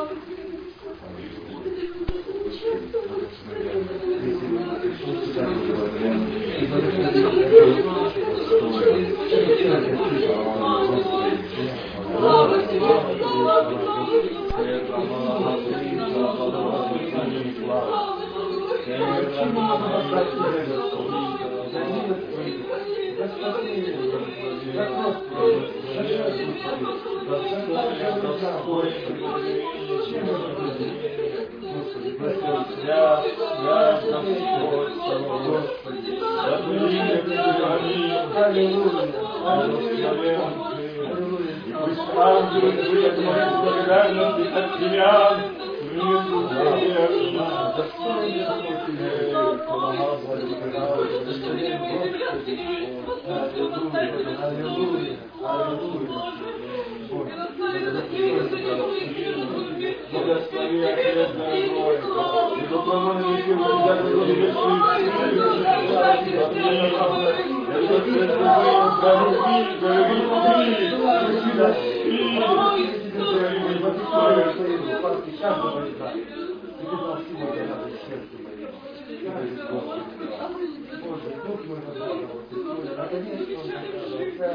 Слава тебе, слава, слава. Ангелы будет моей благодарности от тебя,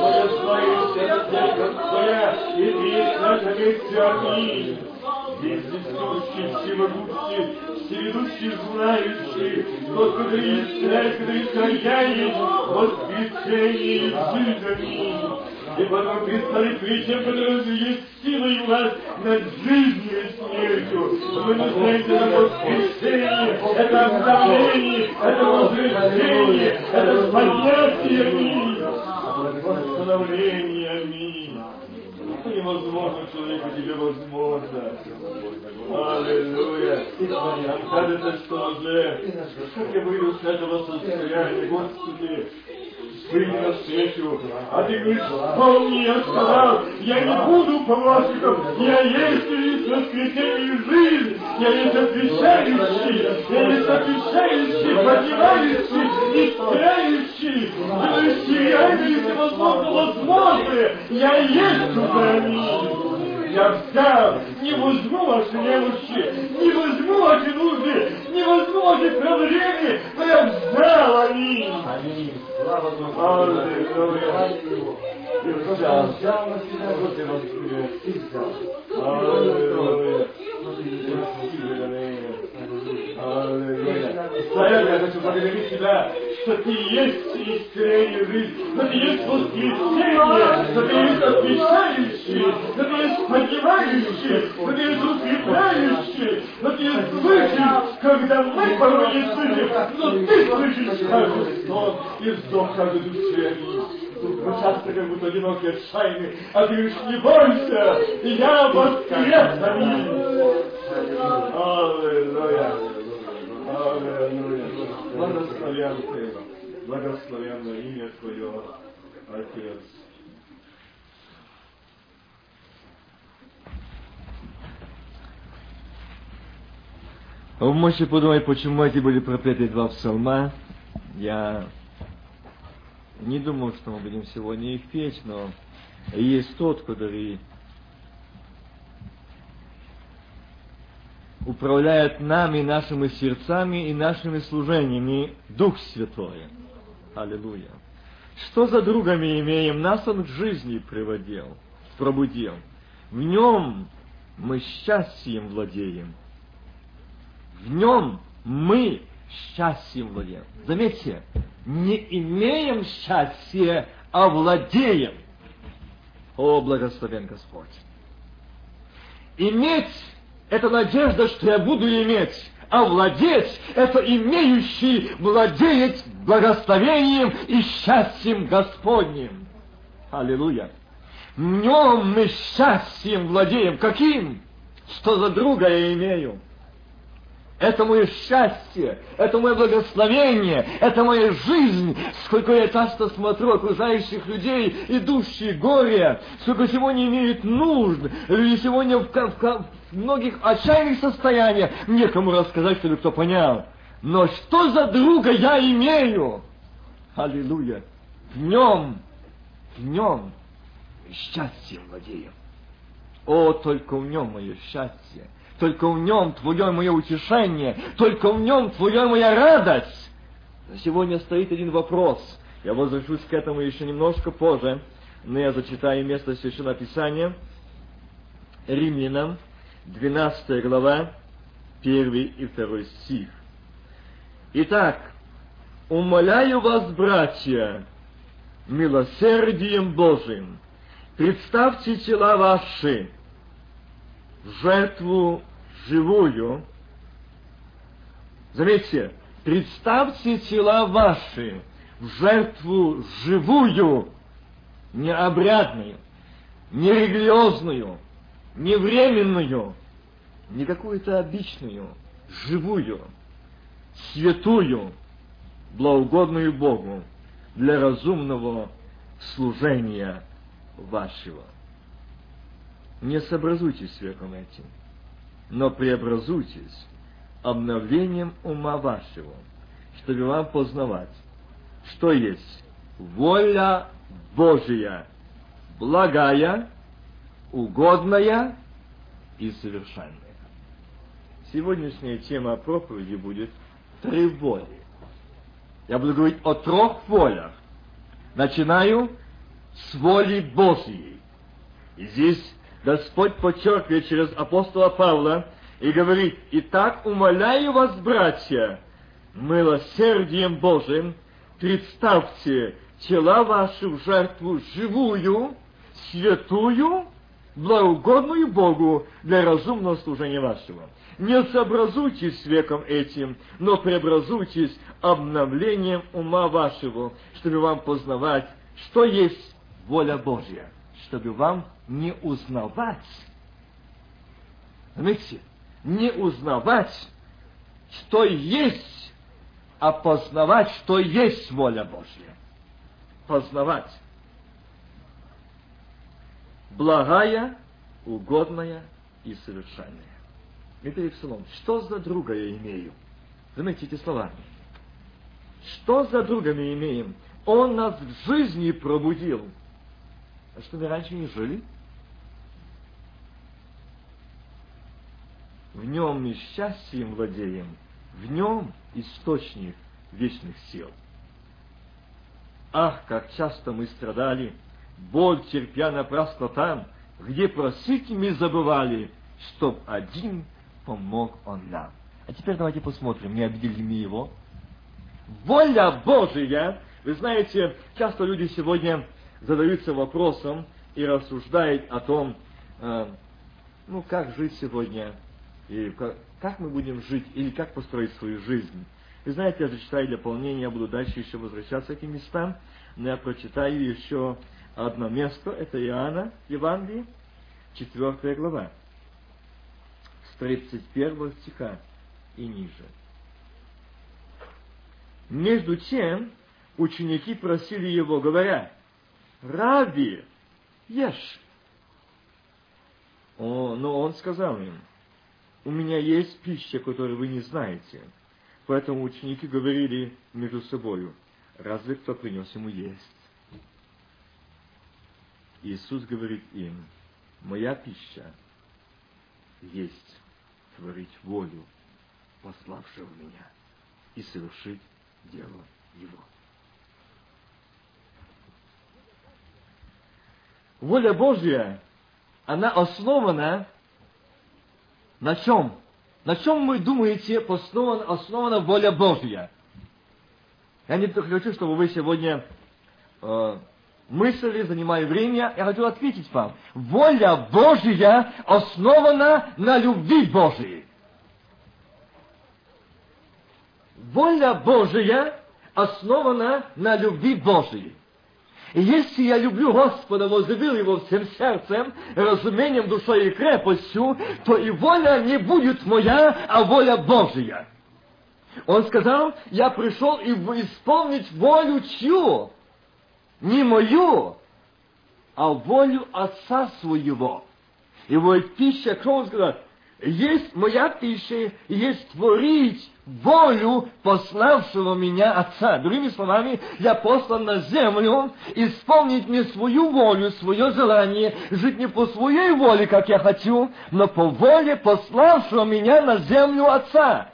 Благослови Отец дорогой, и поклонение Тебе Вездесущий, всемогущий, всеведущий, знающий, тот, который есть царь, который хозяин, воскресение и. И потом предстали кричем, который есть силой власть над жизнью и смертью. Вы нуждаете на воскресение, это обновление, это возвращение, это поднятие, аминь. Восстановление, аминь. Невозможно человеку, тебе возможно. Аллилуйя. Кажется, что уже, как я выйду с этого состояния, Господи, Сын на свете, а ты говоришь, помни, я сказал, я не буду помощником, я есть и воскресенье и жизнь, я есть отвечающий, я есть отвечающий, поднимающий, исцеляющий, делающий реально и всевозможно возможное, я есть аминь. Я взял, не возьму ваши немощи, не возьму ваши нужды, не возьму ваши проблемы, я взял, аминь. Аминь. Слава Богу. Аллилуйя. Ты взял. Взял на себя вот и воскрес. Ты взял. Аллилуйя. Аллилуйя. Царь, я хочу благодарить тебя, что ты есть исцеление жизнь, что ты есть воскресение, что ты есть отвечающий, что ты есть поднимающий, что ты есть укрепляющий, что ты есть слышишь, когда мы порой не слышим, но ты слышишь каждый сон и вздох каждой душе. Мы часто как будто одиноки отчаянны, а ты говоришь, не бойся, я воскрес, аминь. Аллилуйя. Аллилуйя. Благословен Ты, благословенно имя Твое, Отец. Вы можете подумать, почему эти были пропеты два псалма. Я не думал, что мы будем сегодня их петь, но есть тот, который управляет нами, нашими сердцами и нашими служениями Дух Святой. Аллилуйя. Что за другами имеем? Нас Он к жизни приводил, пробудил. В Нем мы счастьем владеем. В Нем мы счастьем владеем. Заметьте, не имеем счастья, а владеем. О, благословен Господь. Иметь – это надежда, что я буду иметь, а владеть – это имеющий владеет благословением и счастьем Господним. Аллилуйя. В нем мы счастьем владеем. Каким? Что за друга я имею? Это мое счастье, это мое благословение, это моя жизнь. Сколько я часто смотрю окружающих людей, идущие горе, сколько сегодня имеют нужд, люди сегодня в, в, в многих отчаянных состояниях, некому рассказать, чтобы кто понял. Но что за друга я имею? Аллилуйя. В нем, в нем счастьем владеем. О, только в нем мое счастье, только в нем Твое мое утешение, только в нем Твоя моя радость. Но сегодня стоит один вопрос. Я возвращусь к этому еще немножко позже, но я зачитаю место Священного Писания. Римлянам, 12 глава, 1 и 2 стих. Итак, умоляю вас, братья, милосердием Божиим, представьте тела ваши в жертву живую. Заметьте, представьте тела ваши в жертву живую, не обрядную, не религиозную, не временную, не какую-то обычную, живую, святую, благоугодную Богу для разумного служения вашего. Не сообразуйтесь с веком этим, но преобразуйтесь обновлением ума вашего, чтобы вам познавать, что есть воля Божия, благая, угодная и совершенная. Сегодняшняя тема проповеди будет три воли. Я буду говорить о трех волях. Начинаю с воли Божьей. И здесь Господь подчеркивает через апостола Павла и говорит, «Итак, умоляю вас, братья, милосердием Божиим, представьте тела ваши в жертву живую, святую, благоугодную Богу для разумного служения вашего. Не сообразуйтесь с веком этим, но преобразуйтесь обновлением ума вашего, чтобы вам познавать, что есть воля Божья, чтобы вам не узнавать, заметьте, не узнавать, что есть, а познавать, что есть воля Божья. Познавать. Благая, угодная и совершенная. Это Псалом. Что за друга я имею? Заметьте эти слова. Что за друга мы имеем? Он нас в жизни пробудил. А что мы раньше не жили? В нем мы счастьем владеем, в нем источник вечных сил. Ах, как часто мы страдали, боль терпя напрасно там, где просить мы забывали, чтоб один помог он нам. А теперь давайте посмотрим, не обидели ли мы его. Воля Божия, вы знаете, часто люди сегодня задаются вопросом и рассуждают о том, э, ну, как жить сегодня, и как, мы будем жить, или как построить свою жизнь. Вы знаете, я зачитаю для полнения, я буду дальше еще возвращаться к этим местам, но я прочитаю еще одно место, это Иоанна, Евангелие, 4 глава, с 31 стиха и ниже. Между тем, ученики просили его, говоря, «Раби, ешь!» О, но он сказал им, «У меня есть пища, которую вы не знаете». Поэтому ученики говорили между собою, «Разве кто принес ему есть?» Иисус говорит им, «Моя пища есть творить волю пославшего меня и совершить дело его». Воля Божья, она основана на чем? На чем вы думаете основана, основана воля Божья? Я не хочу, чтобы вы сегодня э, мысли, занимая время, я хочу ответить вам. Воля Божья основана на любви Божьей. Воля Божья основана на любви Божьей. И если я люблю Господа, возлюбил Его всем сердцем, разумением, душой и крепостью, то и воля не будет моя, а воля Божья. Он сказал, я пришел исполнить волю чью? Не мою, а волю Отца своего. И вот пища, кто он сказал, Есть моя пища, есть творить волю пославшего меня Отца. Другими словами, я послан на землю исполнить не свою волю, свое желание, жить не по своей воле, как я хочу, но по воле пославшего меня на землю Отца.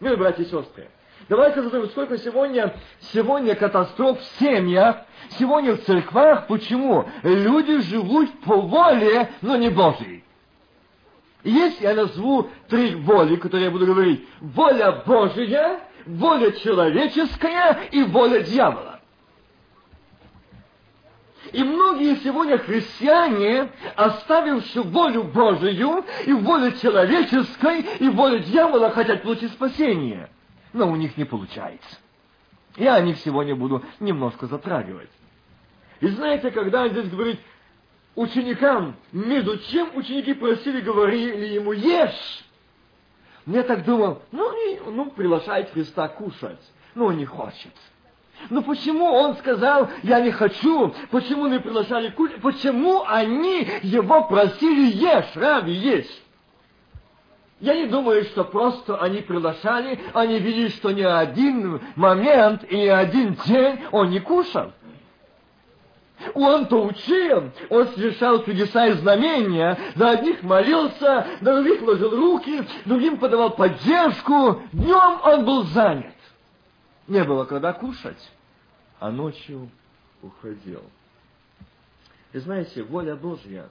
Милые братья и сестры, давайте задумаем, сколько сегодня, сегодня катастроф в семьях, сегодня в церквах. Почему? Люди живут по воле, но не Божьей. Есть, я назову три воли, которые я буду говорить. Воля Божия, воля человеческая и воля дьявола. И многие сегодня христиане, оставивши волю Божию и волю человеческой, и волю дьявола, хотят получить спасение. Но у них не получается. Я о них сегодня буду немножко затрагивать. И знаете, когда здесь говорит ученикам, между чем ученики просили, говорили ему, ешь. Я так думал, ну, и, ну, приглашает Христа кушать. Но он не хочет. Ну почему он сказал, я не хочу? Почему не приглашали кушать? Почему они его просили ешь, раби, есть? Я не думаю, что просто они приглашали, они видели, что ни один момент и ни один день он не кушал. Он-то учил, он совершал чудеса и знамения, за одних молился, на других ложил руки, другим подавал поддержку. Днем он был занят. Не было когда кушать, а ночью уходил. И знаете, воля Божья,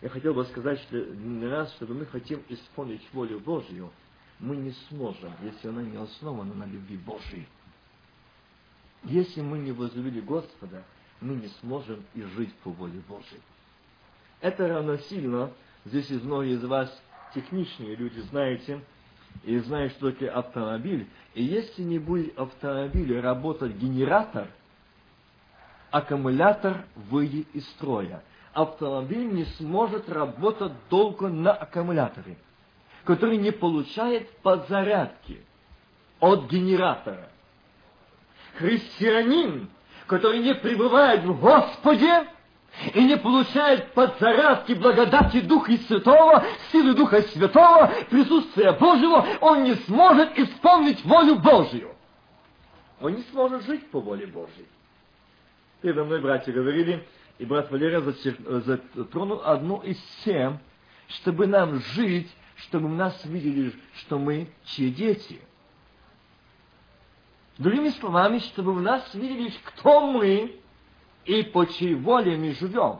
я хотел бы сказать, что для нас, чтобы мы хотим исполнить волю Божью, мы не сможем, если она не основана на любви Божьей. Если мы не возлюбили Господа, мы не сможем и жить по воле Божьей. Это равносильно, здесь из многие из вас техничные люди знаете, и знают, что такое автомобиль. И если не будет автомобиля работать генератор, аккумулятор выйдет из строя. Автомобиль не сможет работать долго на аккумуляторе, который не получает подзарядки от генератора. Христианин который не пребывает в Господе и не получает подзарядки благодати Духа Святого, силы Духа Святого, присутствия Божьего, он не сможет исполнить волю Божью. Он не сможет жить по воле Божьей. Передо мной братья говорили, и брат Валерия затронул одну из тем, чтобы нам жить, чтобы нас видели, что мы чьи дети – Другими словами, чтобы в нас видели, кто мы и по чьей воле мы живем.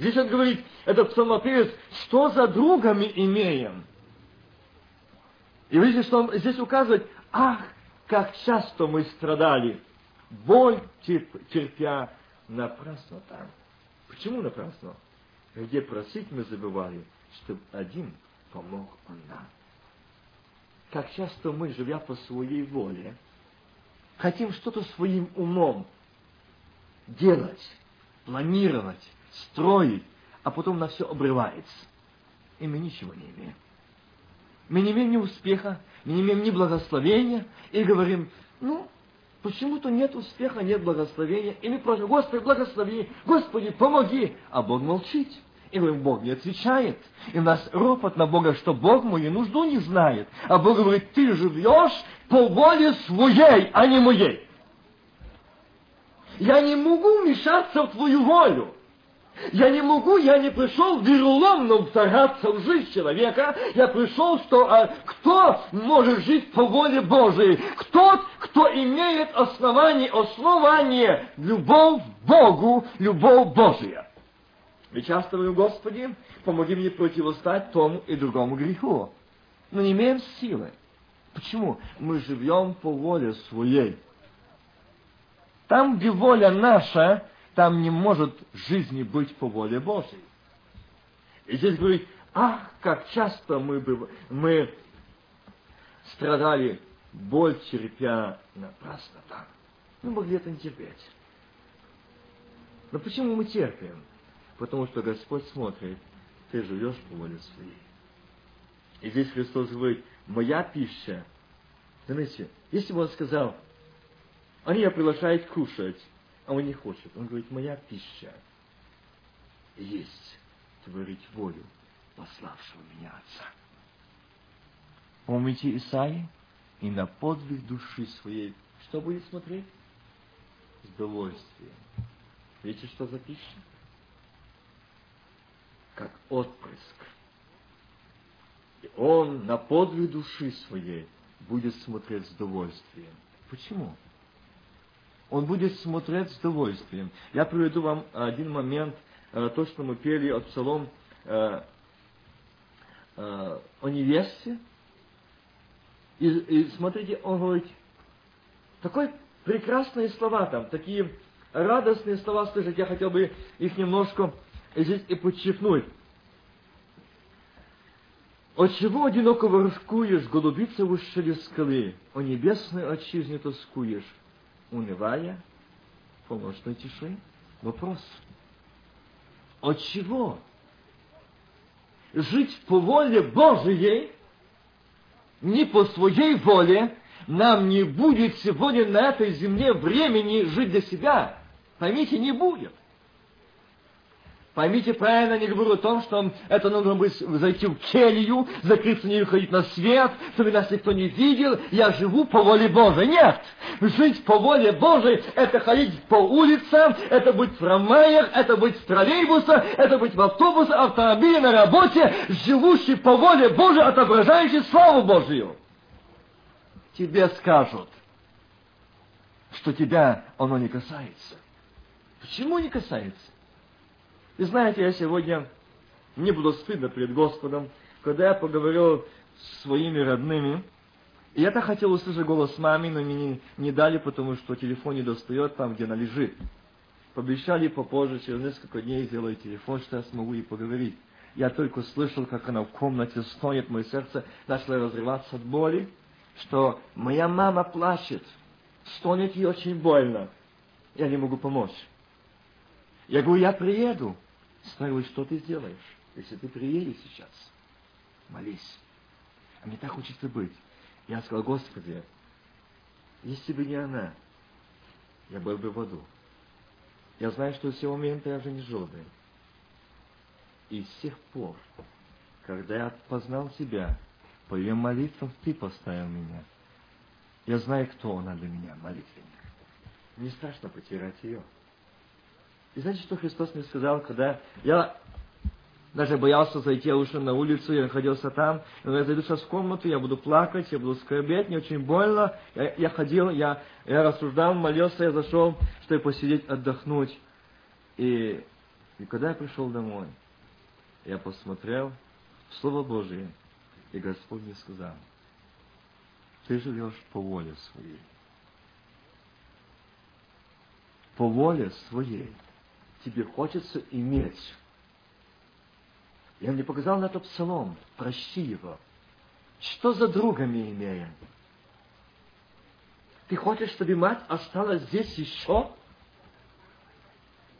Здесь он говорит, этот псалмопевец, что за другами имеем? И вы видите, что он здесь указывает, ах, как часто мы страдали, боль терпя напрасно там. Почему напрасно? Где просить мы забывали, чтобы один помог он нам как часто мы, живя по своей воле, хотим что-то своим умом делать, планировать, строить, а потом на все обрывается. И мы ничего не имеем. Мы не имеем ни успеха, мы не имеем ни благословения, и говорим, ну, почему-то нет успеха, нет благословения, и мы просим, Господи, благослови, Господи, помоги, а Бог молчит. И говорим, Бог не отвечает. И у нас ропот на Бога, что Бог мою нужду не знает. А Бог говорит, ты живешь по воле своей, а не моей. Я не могу вмешаться в твою волю. Я не могу, я не пришел вероломно вторгаться в жизнь человека. Я пришел, что а, кто может жить по воле Божией? Кто, кто имеет основание, основание, любовь Богу, любовь Божия. Мы часто говорим, Господи, помоги мне противостать тому и другому греху. Но не имеем силы. Почему? Мы живем по воле своей. Там, где воля наша, там не может жизни быть по воле Божьей. И здесь говорит, ах, как часто мы, мы страдали, боль терпя напрасно там. Мы могли это не терпеть. Но почему мы терпим? Потому что Господь смотрит, ты живешь по воле своей. И здесь Христос говорит, моя пища. Знаете, если бы он сказал, они меня приглашают кушать, а он не хочет. Он говорит, моя пища есть творить волю пославшего меня Отца. Помните Исаии? И на подвиг души своей что будет смотреть? С удовольствием. Видите, что запишем? Как отпрыск. И он на подвиг души своей будет смотреть с удовольствием. Почему? Он будет смотреть с удовольствием. Я приведу вам один момент, э, то, что мы пели от Псалом э, э, о невесте. И, и смотрите, он говорит, такой прекрасные слова там, такие радостные слова слышать, я хотел бы их немножко здесь и подчеркнуть. От чего одиноко ворскуешь, голубица в ущелье скалы, о небесной отчизне тоскуешь, унывая по ночной тиши? Вопрос. От чего? Жить по воле Божией, не по своей воле, нам не будет сегодня на этой земле времени жить для себя. Поймите, не будет. Поймите правильно, не говорю о том, что это нужно быть зайти в келью, закрыться, не выходить на свет, чтобы нас никто не видел, я живу по воле Божией. Нет! Жить по воле Божией – это ходить по улицам, это быть в трамваях, это быть в троллейбусах, это быть в автобусах, автомобиле, на работе, живущий по воле Божией, отображающий славу Божию. Тебе скажут, что тебя оно не касается. Почему не касается? И знаете, я сегодня, мне было стыдно перед Господом, когда я поговорил с своими родными, и я так хотел услышать голос мамы, но мне не, не дали, потому что телефон не достает там, где она лежит. Пообещали попозже, через несколько дней сделаю телефон, что я смогу ей поговорить. Я только слышал, как она в комнате стонет, мое сердце начало разрываться от боли, что моя мама плачет, стонет ей очень больно. Я не могу помочь. Я говорю, я приеду. Ставил, что ты сделаешь, если ты приедешь сейчас? Молись. А мне так хочется быть. Я сказал, Господи, если бы не она, я был бы в аду. Я знаю, что с этого момента я уже не бы. И с тех пор, когда я познал тебя, по ее молитвам ты поставил меня. Я знаю, кто она для меня, молитвенник. Не страшно потерять ее. И знаете, что Христос мне сказал, когда я даже боялся зайти, ушел на улицу, я находился там, но я зайду сейчас в комнату, я буду плакать, я буду скорбеть, мне очень больно. Я, я ходил, я, я рассуждал, молился, я зашел, чтобы посидеть, отдохнуть. И, и когда я пришел домой, я посмотрел в Слово Божие, и Господь мне сказал, ты живешь по воле своей. По воле своей тебе хочется иметь. И он мне показал на этот псалом, прощи его. Что за друга мы имеем? Ты хочешь, чтобы мать осталась здесь еще?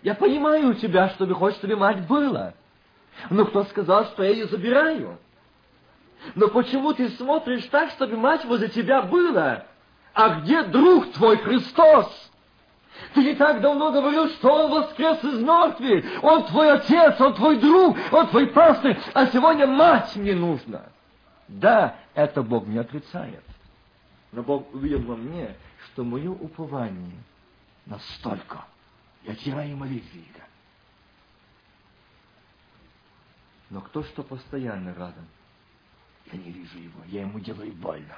Я понимаю у тебя, что ты хочешь, чтобы мать была. Но кто сказал, что я ее забираю? Но почему ты смотришь так, чтобы мать возле тебя была? А где друг твой Христос? Ты не так давно говорил, что Он воскрес из мертвых. Он твой отец, Он твой друг, Он твой пастырь. А сегодня мать мне нужна. Да, это Бог не отрицает. Но Бог увидел во мне, что мое упование настолько. Я теряю молитвы. Но кто что постоянно рядом, я не вижу его, я ему делаю больно.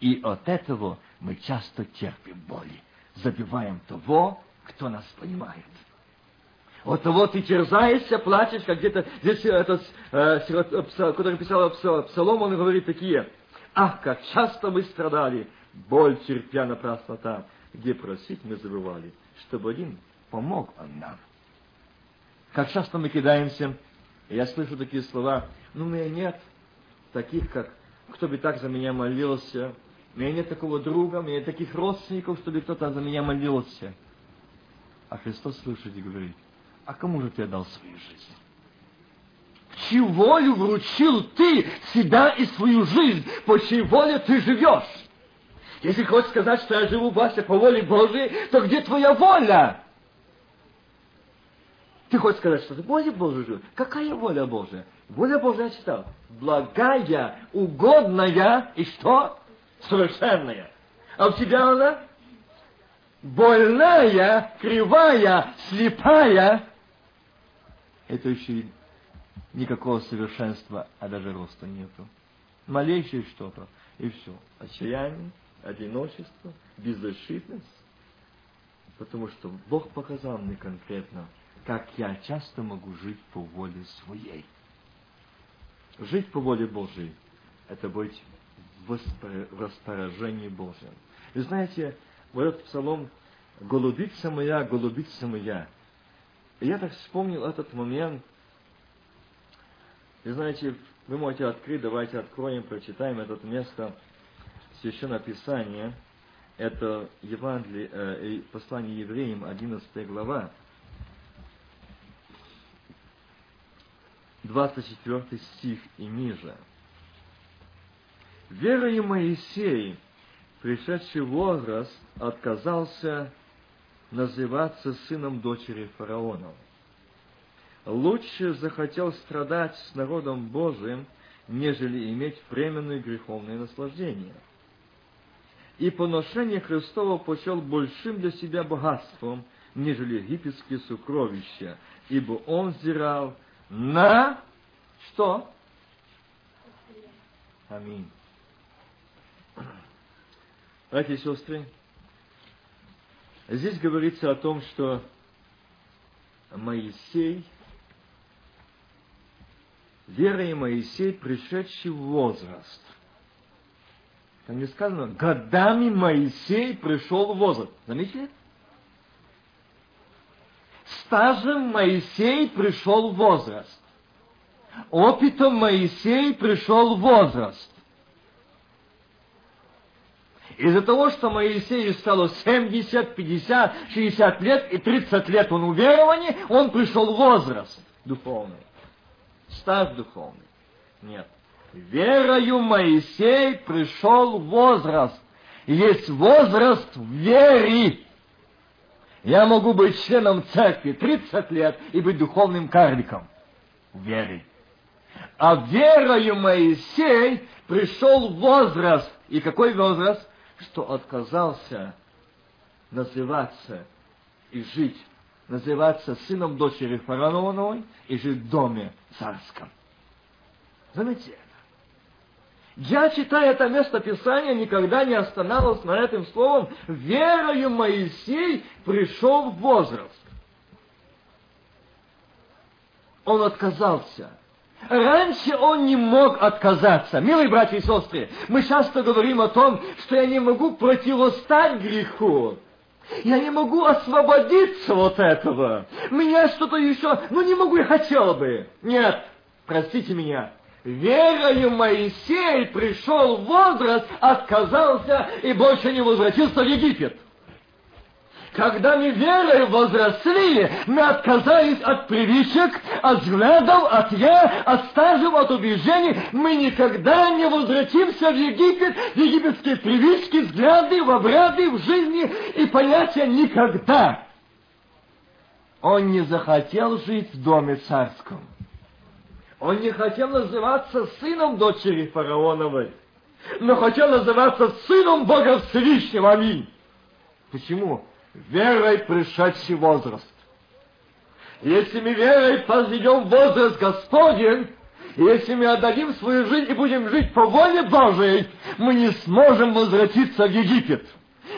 И от этого мы часто терпим боли забиваем того, кто нас понимает. От того ты терзаешься, плачешь, как где-то здесь этот, э, который писал Псалом, он говорит такие, «Ах, как часто мы страдали, боль терпя напрасно там, где просить мы забывали, чтобы один помог он нам». Как часто мы кидаемся, я слышу такие слова, ну, меня нет таких, как, кто бы так за меня молился, у меня нет такого друга, у меня нет таких родственников, чтобы кто-то за меня молился. А Христос слышит и говорит, а кому же ты отдал свою жизнь? Чью волю вручил ты себя и свою жизнь? По чьей воле ты живешь? Если хочешь сказать, что я живу, Вася, по воле Божией, то где твоя воля? Ты хочешь сказать, что ты воле Божией живешь? Какая воля Божия? Воля Божья читал. Благая, угодная и что? Совершенная. А у тебя она? Больная, кривая, слепая. Это еще никакого совершенства, а даже роста нету. Малейшее что-то, и все. Отчаяние, одиночество, беззащитность. Потому что Бог показал мне конкретно, как я часто могу жить по воле своей. Жить по воле Божьей – это быть в распоряжении Божьем. Вы знаете, вот этот псалом «Голубица моя, голубица моя». Я так вспомнил этот момент. И знаете, вы можете открыть, давайте откроем, прочитаем это место Священного Писания. Это Евангелие, э, послание евреям, 11 глава. 24 стих и ниже. Верою Моисей, пришедший в возраст, отказался называться сыном дочери фараона. Лучше захотел страдать с народом Божиим, нежели иметь временное греховное наслаждение. И поношение Христова почел большим для себя богатством, нежели египетские сокровища, ибо он взирал на что? Аминь. Братья и сестры, здесь говорится о том, что Моисей, вера и Моисей, пришедший в возраст. Там не сказано, годами Моисей пришел в возраст. Заметили? стажем Моисей пришел в возраст. Опытом Моисей пришел в возраст. Из-за того, что Моисею стало 70, 50, 60 лет и 30 лет он уверований, он пришел в возраст духовный. Стаж духовный. Нет. Верою Моисей пришел в возраст. Есть возраст в вере. Я могу быть членом церкви 30 лет и быть духовным карликом в вере. А верою Моисей пришел возраст. И какой возраст? Что отказался называться и жить, называться сыном дочери фараоновой и жить в доме царском. Заметьте, я, читая это место Писания, никогда не останавливался на этом словом. Верою Моисей пришел в возраст. Он отказался. Раньше он не мог отказаться. Милые братья и сестры, мы часто говорим о том, что я не могу противостать греху. Я не могу освободиться от этого. Меня что-то еще, ну не могу и хотел бы. Нет, простите меня, Верою Моисей пришел в возраст, отказался и больше не возвратился в Египет. Когда мы верой возросли, мы отказались от привычек, от взглядов, от «я», от стажев, от убеждений. Мы никогда не возвратимся в Египет, в египетские привычки, взгляды, в обряды, в жизни и понятия никогда. Он не захотел жить в доме царском. Он не хотел называться сыном дочери фараоновой, но хотел называться сыном Бога Всевышнего. Аминь. Почему? Верой пришедший возраст. Если мы верой возведем возраст Господень, если мы отдадим свою жизнь и будем жить по воле Божией, мы не сможем возвратиться в Египет.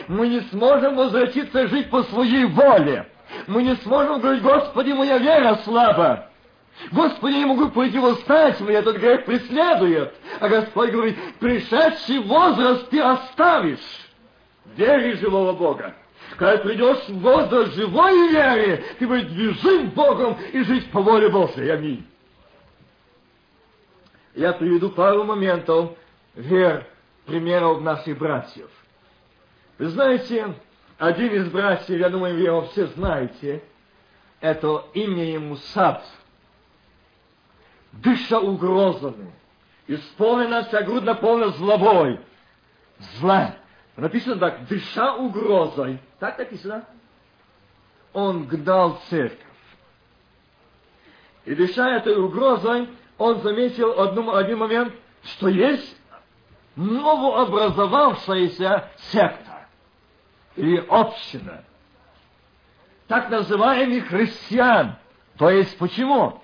Мы не сможем возвратиться жить по своей воле. Мы не сможем говорить, Господи, моя вера слаба. Господи, я не могу противостать, меня этот грех преследует. А Господь говорит, пришедший возраст ты оставишь. Вере живого Бога. Когда придешь в возраст живой веры, ты будешь движим Богом и жить по воле Божьей. Аминь. Я приведу пару моментов вер, примеров наших братьев. Вы знаете, один из братьев, я думаю, вы его все знаете, это имя ему Саб дыша угрозами, исполнена вся грудь наполнена злобой. Зла. Написано так, дыша угрозой. Так написано? Он гнал церковь. И дыша этой угрозой, он заметил одну, один момент, что есть новообразовавшаяся секта или община, так называемых христиан. То есть почему?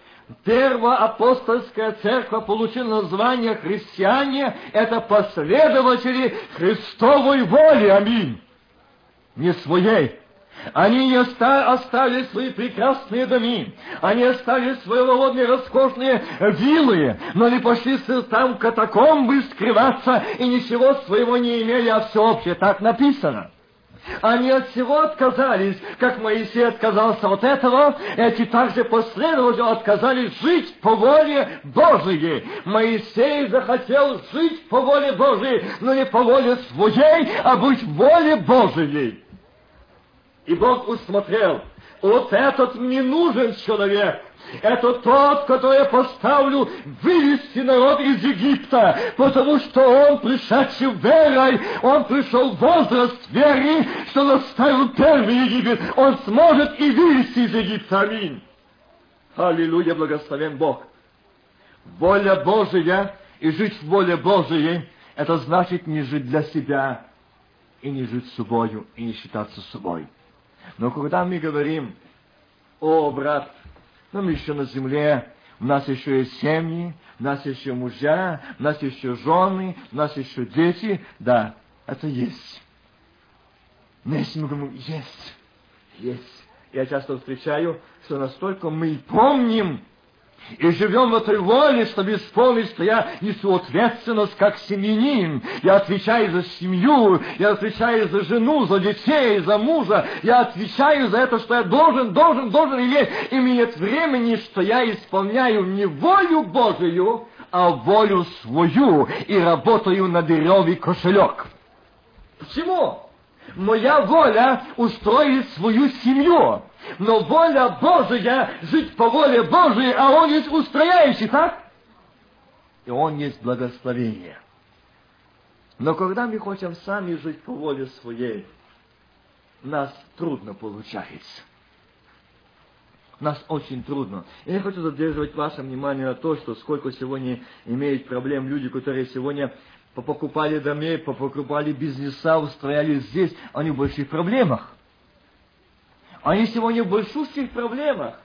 Первоапостольская церковь получила название христиане, это последователи Христовой воли, аминь, не своей. Они не оставили свои прекрасные доми, они оставили свои володные роскошные виллы, но они пошли там катакомбы скрываться и ничего своего не имели, а все общее. Так написано. Они от всего отказались, как Моисей отказался от этого, эти также последовательно отказались жить по воле Божией. Моисей захотел жить по воле Божией, но не по воле своей, а быть воле Божией. И Бог усмотрел, вот этот мне нужен человек, это тот, который я поставлю вывести народ из Египта, потому что он, пришедший верой, он пришел в возраст веры, что он оставил первый Египет, он сможет и вывести из Египта. Аминь. Аллилуйя, благословен Бог. Воля Божия и жить в воле Божией, это значит не жить для себя и не жить собою, и не считаться собой. Но когда мы говорим, о, брат, но мы еще на земле, у нас еще есть семьи, у нас еще мужья, у нас еще жены, у нас еще дети. Да, это есть. Но если мы говорим, есть, есть. Я часто встречаю, что настолько мы помним, и живем в этой воле, чтобы исполнить, что я несу ответственность как семьянин. Я отвечаю за семью, я отвечаю за жену, за детей, за мужа. Я отвечаю за это, что я должен, должен, должен иметь. И нет времени, что я исполняю не волю Божию, а волю свою и работаю на дырявый кошелек. Почему? Моя воля устроить свою семью. Но воля Божия жить по воле Божией, а Он есть устрояющий, так? И Он есть благословение. Но когда мы хотим сами жить по воле своей, нас трудно получается. Нас очень трудно. Я хочу задерживать ваше внимание на то, что сколько сегодня имеют проблем люди, которые сегодня покупали домей, покупали бизнеса, устроялись здесь, они в больших проблемах. Они сегодня в большущих проблемах.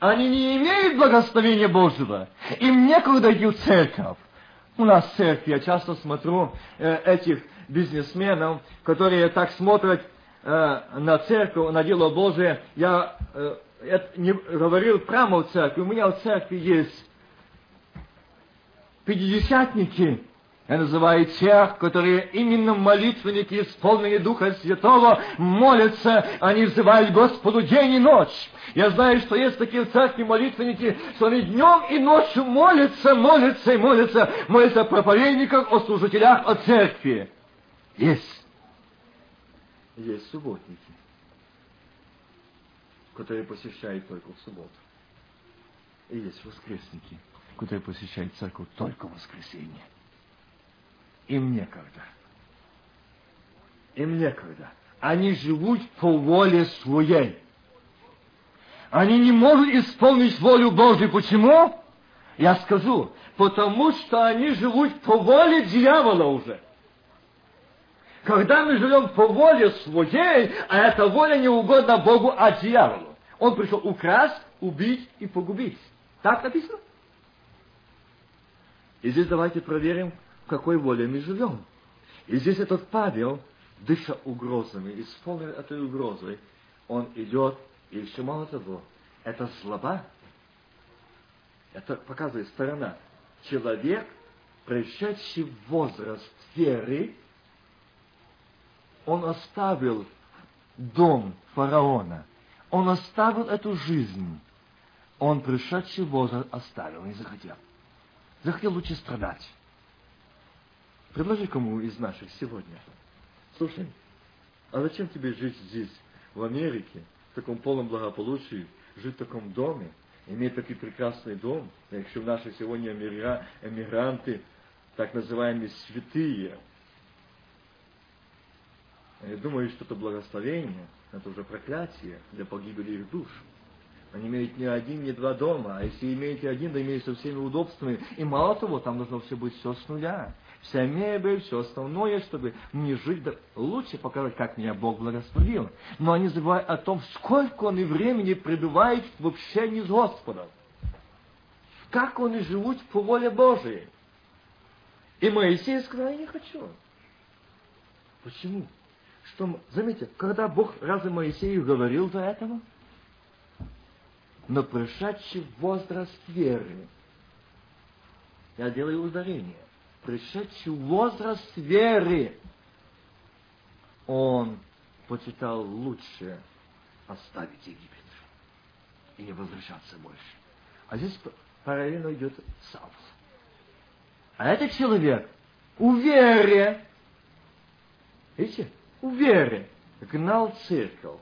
Они не имеют благословения Божьего. Им некуда идти в церковь. У нас церкви, я часто смотрю э, этих бизнесменов, которые так смотрят э, на церковь, на дело Божие. Я э, не говорил прямо в церкви. У меня в церкви есть пятидесятники, я называю тех, которые именно молитвенники, исполненные Духа Святого, молятся, они взывают Господу день и ночь. Я знаю, что есть такие в церкви молитвенники, что они днем и ночью молятся, молятся и молятся, молятся о проповедниках, о служителях, о церкви. Есть. Есть субботники, которые посещают только в субботу. И есть воскресники, которые посещают церковь только в воскресенье. Им некогда. Им некогда. Они живут по воле своей. Они не могут исполнить волю Божью. Почему? Я скажу. Потому что они живут по воле дьявола уже. Когда мы живем по воле своей, а эта воля не угодна Богу, а дьяволу. Он пришел украсть, убить и погубить. Так написано? И здесь давайте проверим, в какой воле мы живем. И здесь этот Павел, дыша угрозами, исполнен этой угрозой, он идет, и еще мало того, это слаба, это показывает сторона. Человек, пришедший в возраст веры, он оставил дом фараона, он оставил эту жизнь, он пришедший возраст оставил, не захотел. Захотел лучше страдать. Предложи кому из наших сегодня. Слушай, а зачем тебе жить здесь, в Америке, в таком полном благополучии, жить в таком доме, иметь такой прекрасный дом, якщо в наши сегодня эмигранты, так называемые святые. Я думаю, что это благословение, это уже проклятие для погибели их душ. Они имеют не один, не два дома. А если имеете один, то имеете со всеми удобствами. И мало того, там должно все быть все с нуля. Вся мебель, все основное, чтобы мне жить, лучше показать, как меня Бог благословил. Но они забывают о том, сколько он и времени пребывает в общении с Господом. Как они живут по воле Божией. И Моисей сказал, я не хочу. Почему? Что, заметьте, когда Бог разве Моисею говорил до этого? но пришедший возраст веры. Я делаю ударение. Пришедший возраст веры. Он почитал лучше оставить Египет и не возвращаться больше. А здесь параллельно идет Саул. А этот человек у вере, видите, у вере гнал церковь.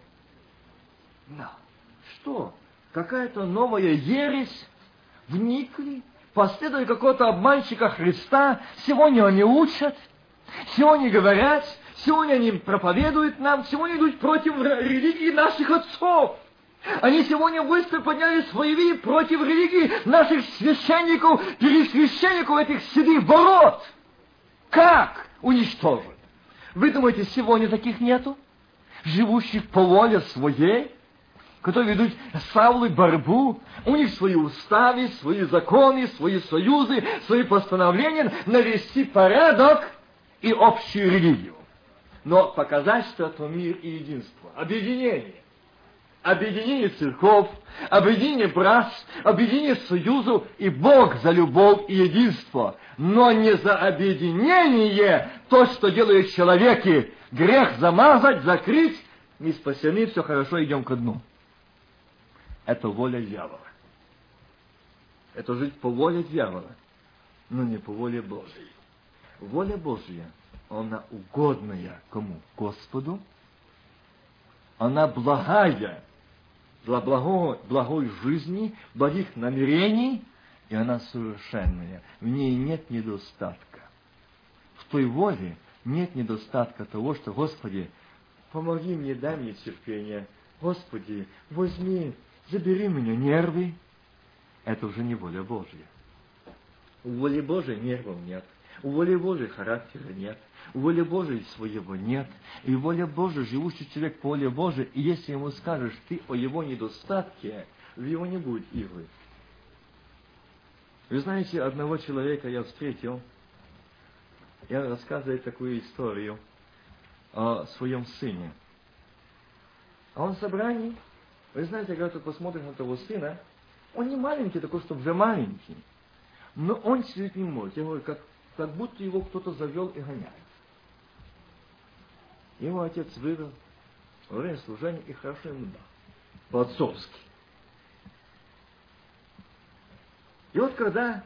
Гнал. Что? какая-то новая ересь, вникли, последовали какого-то обманщика Христа, сегодня они учат, сегодня говорят, сегодня они проповедуют нам, сегодня идут против религии наших отцов. Они сегодня быстро подняли свои виды против религии наших священников, пересвященников этих седых ворот. Как уничтожить? Вы думаете, сегодня таких нету? Живущих по воле своей? Которые ведут Савлы борьбу, у них свои уставы, свои законы, свои союзы, свои постановления, навести порядок и общую религию. Но показать, что это мир и единство, объединение. Объединение церков, объединение братств, объединение союзу и Бог за любовь и единство, но не за объединение, то, что делают человеки, грех замазать, закрыть, не спасены, все хорошо, идем ко дну это воля дьявола. Это жить по воле дьявола, но не по воле Божьей. Воля Божья, она угодная кому? Господу. Она благая, для благой, благой жизни, благих намерений, и она совершенная. В ней нет недостатка. В той воле нет недостатка того, что, Господи, помоги мне, дай мне терпение. Господи, возьми забери меня нервы. Это уже не воля Божья. У воли Божьей нервов нет. У воли Божьей характера нет. У воли Божьей своего нет. И воля Божья, живущий человек по воле Божьей, и если ему скажешь ты о его недостатке, в его не будет иглы. Вы знаете, одного человека я встретил, я рассказываю такую историю о своем сыне. А он в собрании вы знаете, когда ты посмотришь на того сына, он не маленький такой, чтобы уже маленький. Но он сидеть не может. Я говорю, как, как будто его кто-то завел и гоняет. Его отец вывел во время служения и хорошо ему дал. По-отцовски. И вот когда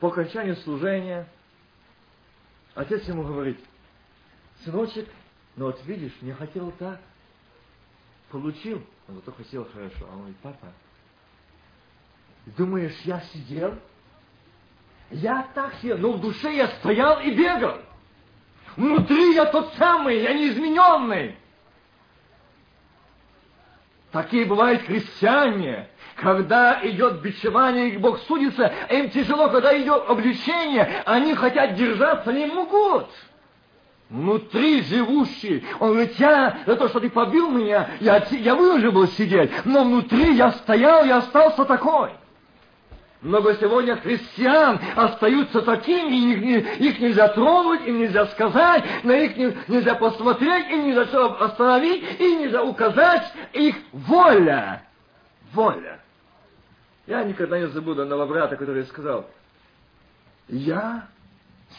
по окончанию служения отец ему говорит, сыночек, ну вот видишь, не хотел так, получил, он зато хотел хорошо. А он говорит, папа, думаешь, я сидел? Я так сидел, но в душе я стоял и бегал. Внутри я тот самый, я неизмененный. Такие бывают христиане, когда идет бичевание, и Бог судится, им тяжело, когда идет обличение, они хотят держаться, не могут внутри живущий. Он говорит, я за то, что ты побил меня, я, я вынужден был сидеть, но внутри я стоял, я остался такой. Много сегодня христиан остаются такими, их, их нельзя тронуть, им нельзя сказать, на них нельзя посмотреть, им нельзя остановить, им нельзя указать, их воля. Воля. Я никогда не забуду одного брата, который сказал, я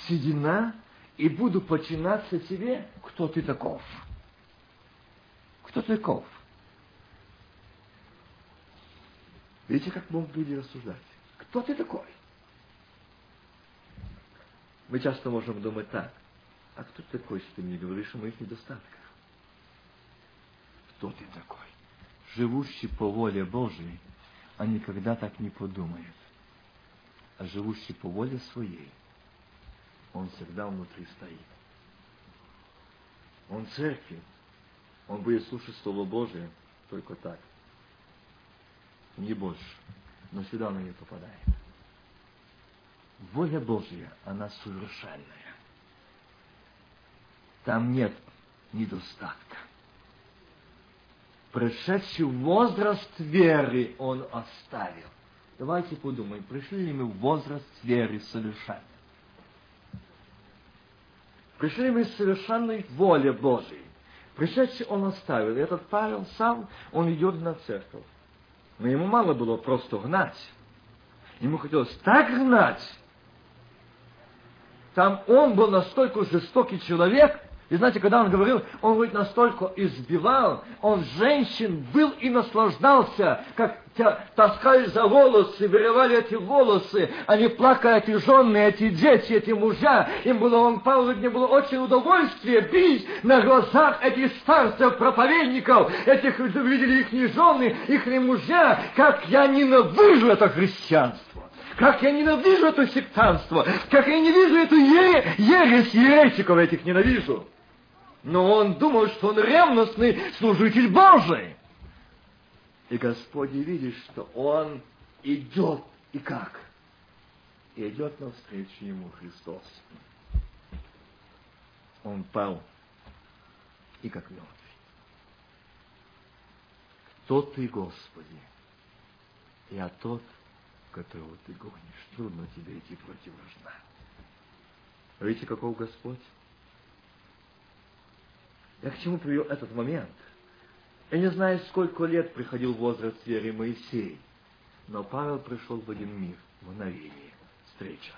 седина и буду подчиняться тебе, кто ты таков. Кто ты таков? Видите, как могут люди рассуждать? Кто ты такой? Мы часто можем думать так. А кто ты такой, что ты мне говоришь о моих недостатках? Кто ты такой? Живущий по воле Божией, а никогда так не подумает. А живущий по воле своей – он всегда внутри стоит. Он церкви, он будет слушать Слово Божие только так. не больше. Но сюда она не попадает. Воля Божья, она совершенная. Там нет недостатка. Прошедший возраст веры он оставил. Давайте подумаем, пришли ли мы в возраст веры совершенно? Пришли мы в совершенной воле Божией. Пришедший он оставил. И этот Павел сам, он идет на церковь. Но ему мало было просто гнать. Ему хотелось так гнать. Там он был настолько жестокий человек, и знаете, когда он говорил, он говорит, настолько избивал, он женщин был и наслаждался, как таскали за волосы, вырывали эти волосы, они плакали, эти жены, эти дети, эти мужья. Им было, он, Павел, мне было очень удовольствие бить на глазах этих старцев, проповедников, этих, видели их жены, их мужья, как я ненавижу это христианство. Как я ненавижу это сектанство, как я ненавижу эту ересь еретиков этих ненавижу. Но он думал, что он ревностный служитель Божий. И Господь видит, что он идет, и как? И идет навстречу ему Христос. Он пал, и как мертвый. Кто ты, Господи? Я тот, которого ты гонишь. Трудно тебе идти против. Видите, каков Господь? Я к чему привел этот момент? Я не знаю, сколько лет приходил возраст веры Моисей, но Павел пришел в один мир, мгновение, встреча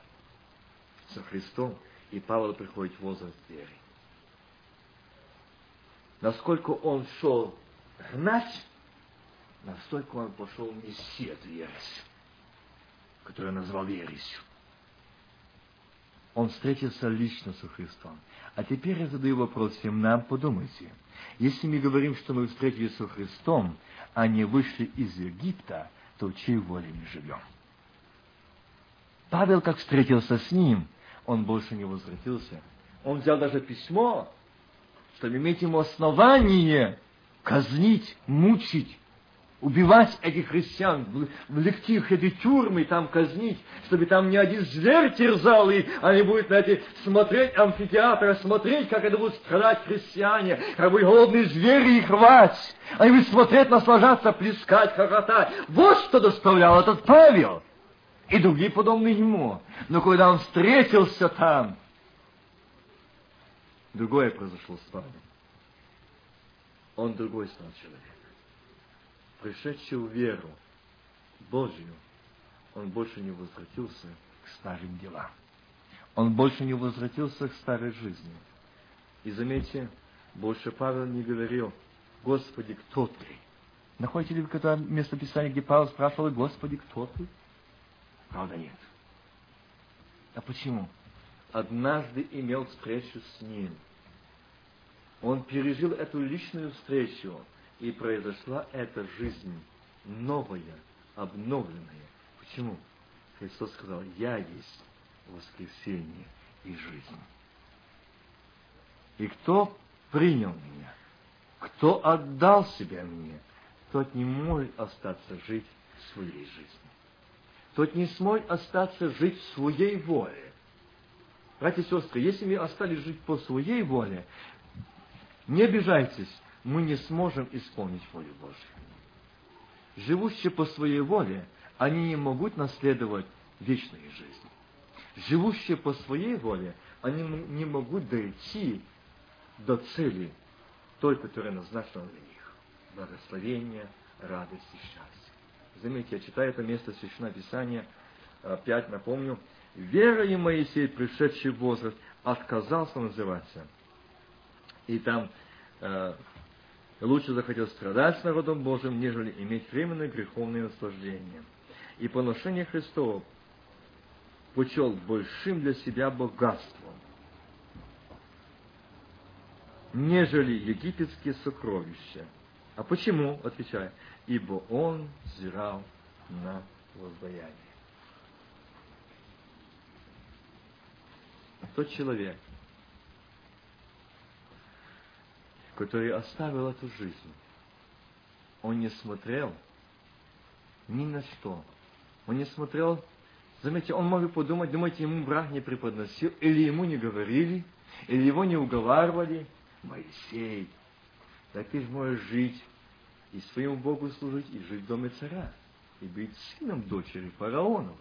со Христом, и Павел приходит в возраст веры. Насколько он шел гнать, настолько он пошел нести эту ересь, которую назвал ересью. Он встретился лично со Христом. А теперь я задаю вопрос всем нам, подумайте. Если мы говорим, что мы встретились со Христом, а не вышли из Египта, то в чьей воле мы живем? Павел, как встретился с ним, он больше не возвратился. Он взял даже письмо, чтобы иметь ему основание казнить, мучить, убивать этих христиан, влекти их эти тюрьмы, там казнить, чтобы там ни один зверь терзал, и они будут на эти смотреть амфитеатры, смотреть, как это будут страдать христиане, как будут голодные звери их рвать. Они будут смотреть, наслаждаться, плескать, хохотать. Вот что доставлял этот Павел. И другие подобные ему. Но когда он встретился там, другое произошло с Павлом. Он другой стал человек пришедший в веру Божью, он больше не возвратился к старым делам. Он больше не возвратился к старой жизни. И заметьте, больше Павел не говорил, Господи, кто ты? Находите ли вы когда место Писания, где Павел спрашивал, Господи, кто ты? Правда нет. А почему? Однажды имел встречу с ним. Он пережил эту личную встречу. И произошла эта жизнь новая, обновленная. Почему? Христос сказал, я есть воскресение и жизнь. И кто принял меня, кто отдал себя мне, тот не может остаться жить своей жизнью. Тот не сможет остаться жить в своей воле. Братья и сестры, если мы остались жить по своей воле, не обижайтесь, мы не сможем исполнить волю Божью. Живущие по своей воле, они не могут наследовать вечную жизнь. Живущие по своей воле, они не могут дойти до цели, той, которая назначена для них. Благословение, радость и счастье. Заметьте, я читаю это место Священного Писания, опять напомню, «Вера и Моисей, пришедший в возраст, отказался называться». И там э, лучше захотел страдать с народом Божьим, нежели иметь временное греховное наслаждение. И поношение Христова почел большим для себя богатством, нежели египетские сокровища. А почему? Отвечаю, ибо он взирал на воздаяние. Тот человек, который оставил эту жизнь, он не смотрел Ни на что. Он не смотрел. Заметьте, он может подумать, думаете, ему враг не преподносил, или ему не говорили, или его не уговаривали. Моисей, так ты же можешь жить и своему Богу служить, и жить в доме царя, и быть сыном дочери фараоновой.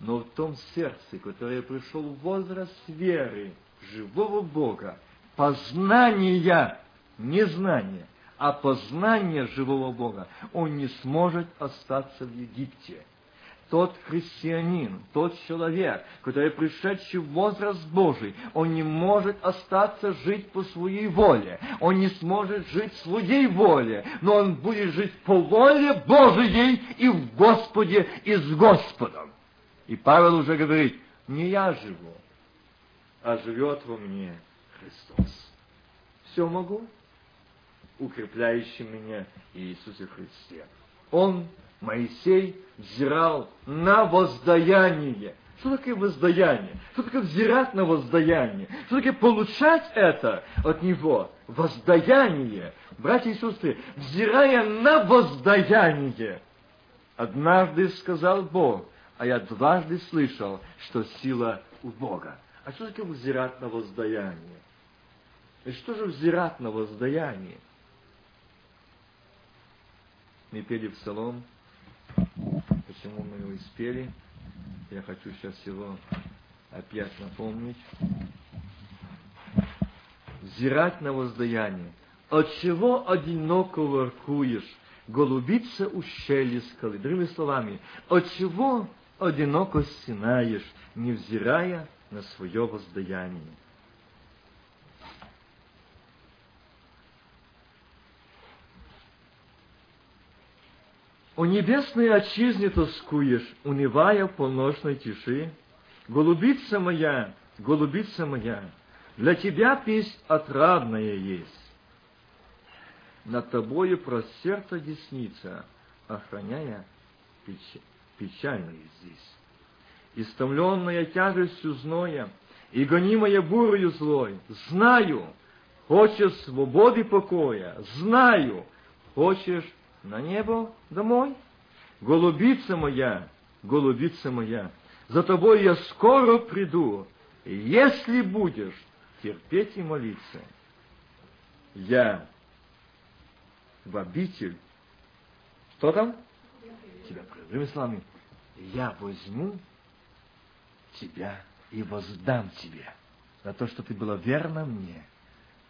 Но в том сердце, которое пришел в возраст веры, живого Бога, познания, не знания, а познания живого Бога, он не сможет остаться в Египте. Тот христианин, тот человек, который пришедший в возраст Божий, он не может остаться жить по своей воле. Он не сможет жить своей воле, но он будет жить по воле Божией и в Господе, и с Господом. И Павел уже говорит, не я живу, а живет во мне Христос. Все могу, укрепляющий меня Иисусе Христе. Он, Моисей, взирал на воздаяние. Что такое воздаяние? Что такое взирать на воздаяние? Что такое получать это от Него? Воздаяние. Братья и сестры, взирая на воздаяние, однажды сказал Бог, а я дважды слышал, что сила у Бога. А что такое взирать на воздаяние? И что же взирать на воздаяние? Мы пели псалом, почему мы его испели. Я хочу сейчас его опять напомнить. Взирать на воздаяние. От чего одиноко воркуешь, голубица ущелье скалы? Другими словами, от чего одиноко стенаешь, не взирая на свое воздаяние. У небесной отчизне тоскуешь, унывая в полночной тиши. Голубица моя, голубица моя, для тебя песнь отрадная есть. Над тобою простерта десница, охраняя печаль печальное здесь. Истомленная тяжестью зноя и гонимая бурою злой, знаю, хочешь свободы покоя, знаю, хочешь на небо домой? Голубица моя, голубица моя, за тобой я скоро приду, если будешь терпеть и молиться. Я в обитель. Что там? Тебя, другими словами, я возьму тебя и воздам тебе за то, что ты была верна мне.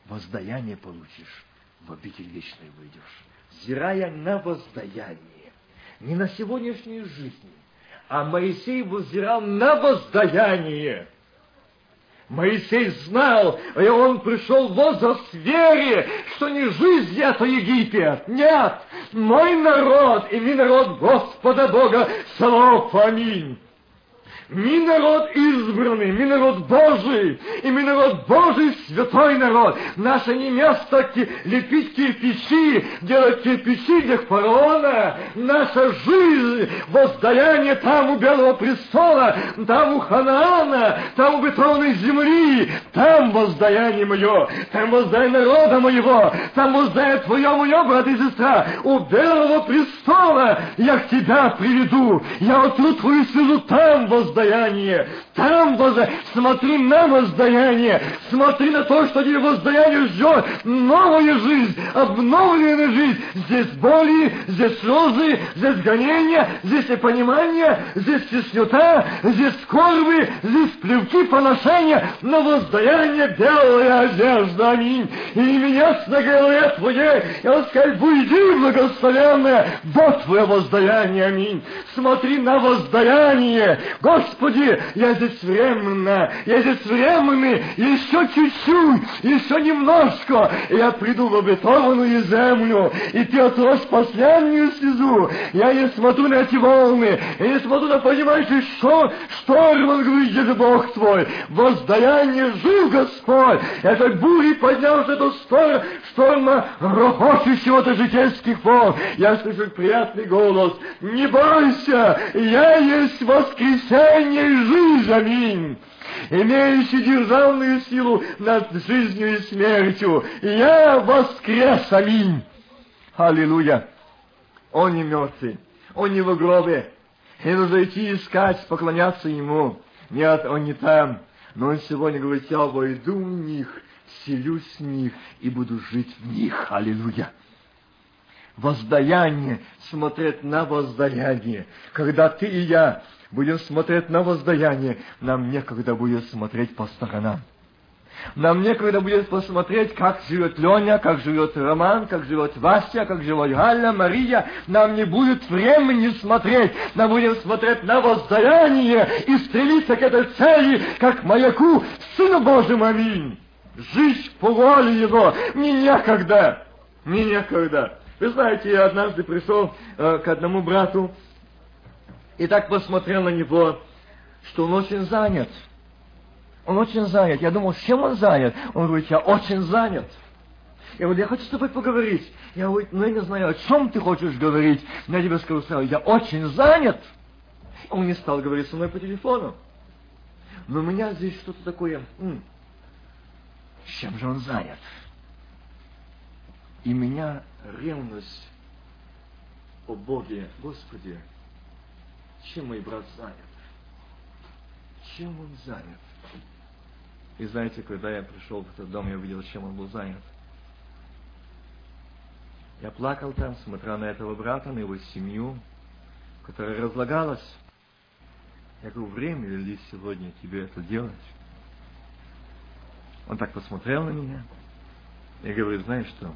Воздаяние получишь, в обитель вечной выйдешь. Зирая на воздаяние, не на сегодняшнюю жизнь, а Моисей воззирал на воздаяние. Моисей знал, и он пришел в возраст вере, что не жизнь это Египет. Нет, мой народ и не народ Господа Бога, слов аминь. Мы народ избранный, мы народ Божий, и мы народ Божий, святой народ. Наше не место лепить кирпичи, делать кирпичи для фараона. Наша жизнь, воздаяние там у Белого престола, там у Ханаана, там у бетонной земли, там воздаяние мое, там воздаяние народа моего, там воздаяние твое, мое, брат и сестра, у Белого престола я к тебя приведу, я отру твою слезу там воздаяние. Там воздаяние. Смотри на воздаяние. Смотри на то, что тебе воздаяние ждет. Новая жизнь, обновленная жизнь. Здесь боли, здесь слезы, здесь гонения, здесь непонимание, здесь теснюта, здесь скорбы, здесь плевки, поношения. Но воздаяние белая одежда. Аминь. И меня на голове твоей. Я сказать, уйди, благословенная, вот твое воздаяние. Аминь. Смотри на воздаяние. Господи, я здесь временно, я здесь временный, еще чуть-чуть, еще немножко, и я приду в обетованную землю, и ты отрос последнюю слезу. Я не смотрю на эти волны, я не смотрю на понимающий шторм, шторм, он говорит, где же Бог твой? Воздаяние жив Господь. Это бури поднялся до шторм, шторма рохочущего-то житейских волн. Я слышу приятный голос. Не бойся, я есть воскресенье жизнь, аминь, имеющий державную силу над жизнью и смертью. Я воскрес, аминь. Аллилуйя. Он не мертвый. Он не в гробе. И нужно идти искать, поклоняться Ему. Нет, Он не там. Но Он сегодня говорит, я войду в них, селюсь в них и буду жить в них. Аллилуйя воздаяние, смотреть на воздаяние. Когда ты и я будем смотреть на воздаяние, нам некогда будет смотреть по сторонам. Нам некогда будет посмотреть, как живет Леня, как живет Роман, как живет Вася, как живет Галя, Мария. Нам не будет времени смотреть. Нам будем смотреть на воздаяние и стремиться к этой цели, как маяку Сыну Божьему. Аминь. Жить по воле Его. Мне некогда. Мне некогда. Вы знаете, я однажды пришел э, к одному брату и так посмотрел на него, что он очень занят. Он очень занят. Я думал, чем он занят? Он говорит, я очень занят. Я говорю, я хочу с тобой поговорить. Я говорю, ну я не знаю, о чем ты хочешь говорить. Я тебе скажу сразу, я очень занят. Он не стал говорить со мной по телефону. Но у меня здесь что-то такое, м- чем же он занят? И меня ревность о Боге, Господи, чем мой брат занят? Чем он занят? И знаете, когда я пришел в этот дом, я увидел, чем он был занят. Я плакал там, смотря на этого брата, на его семью, которая разлагалась. Я говорю, время ли сегодня тебе это делать? Он так посмотрел на меня и говорит, знаешь что,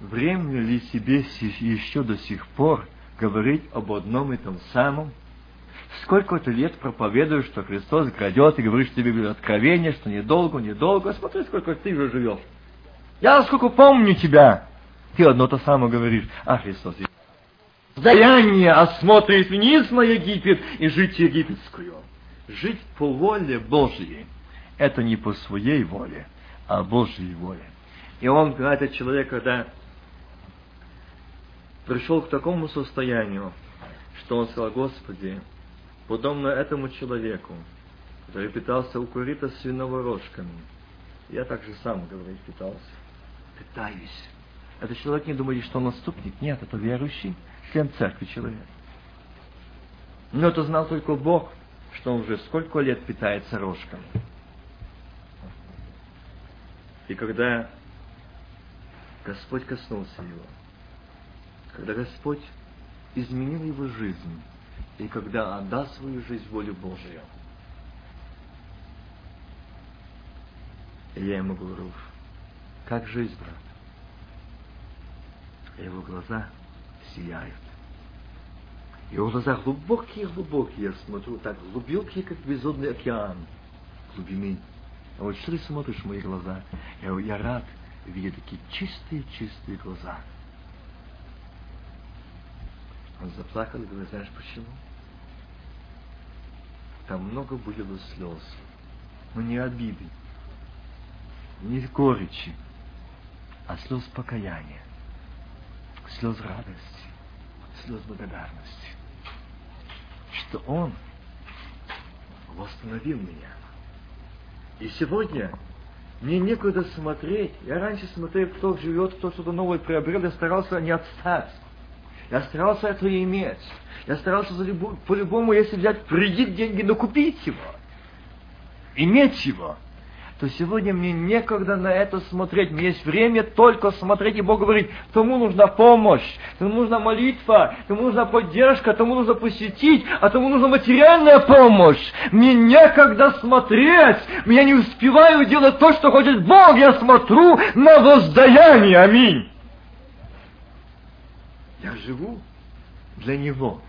Время ли себе еще до сих пор говорить об одном и том самом? Сколько ты лет проповедуешь, что Христос грядет, и говоришь тебе откровение, что недолго, недолго. Смотри, сколько ты уже живешь. Я сколько помню тебя. Ты одно то самое говоришь. А Христос, даяние осмотрит вниз на Египет и жить египетскую. Жить по воле Божьей. Это не по своей воле, а Божьей воле. И он, этот человек, когда пришел к такому состоянию, что он сказал, Господи, подобно этому человеку, который питался у курита свиного рожками, я так же сам, говорит, питался. Питаюсь. Этот человек не думает, что он наступник. Нет, это верующий, член церкви человек. Но это знал только Бог, что он уже сколько лет питается рожками. И когда Господь коснулся его, когда Господь изменил его жизнь, и когда отдаст свою жизнь воле Божию. И я ему говорю, как жизнь, брат? Его глаза сияют. Его глаза глубокие-глубокие, я смотрю, так глубокие, как бездонный океан глубины. А вот что ты смотришь в мои глаза? Я, я рад видеть такие чистые-чистые глаза. Он заплакал и говорит, знаешь почему? Там много было слез, но не обиды, не горечи, а слез покаяния, слез радости, слез благодарности, что Он восстановил меня. И сегодня мне некуда смотреть. Я раньше смотрел, кто живет, кто что-то новое приобрел, я старался не отстать. Я старался это иметь. Я старался по-любому, если взять кредит, деньги, но купить его. Иметь его. То сегодня мне некогда на это смотреть. Мне есть время только смотреть. И Бог говорит, тому нужна помощь, тому нужна молитва, тому нужна поддержка, тому нужно посетить, а тому нужна материальная помощь. Мне некогда смотреть. Я не успеваю делать то, что хочет Бог. Я смотрю на воздаяние. Аминь. Я живу для Него,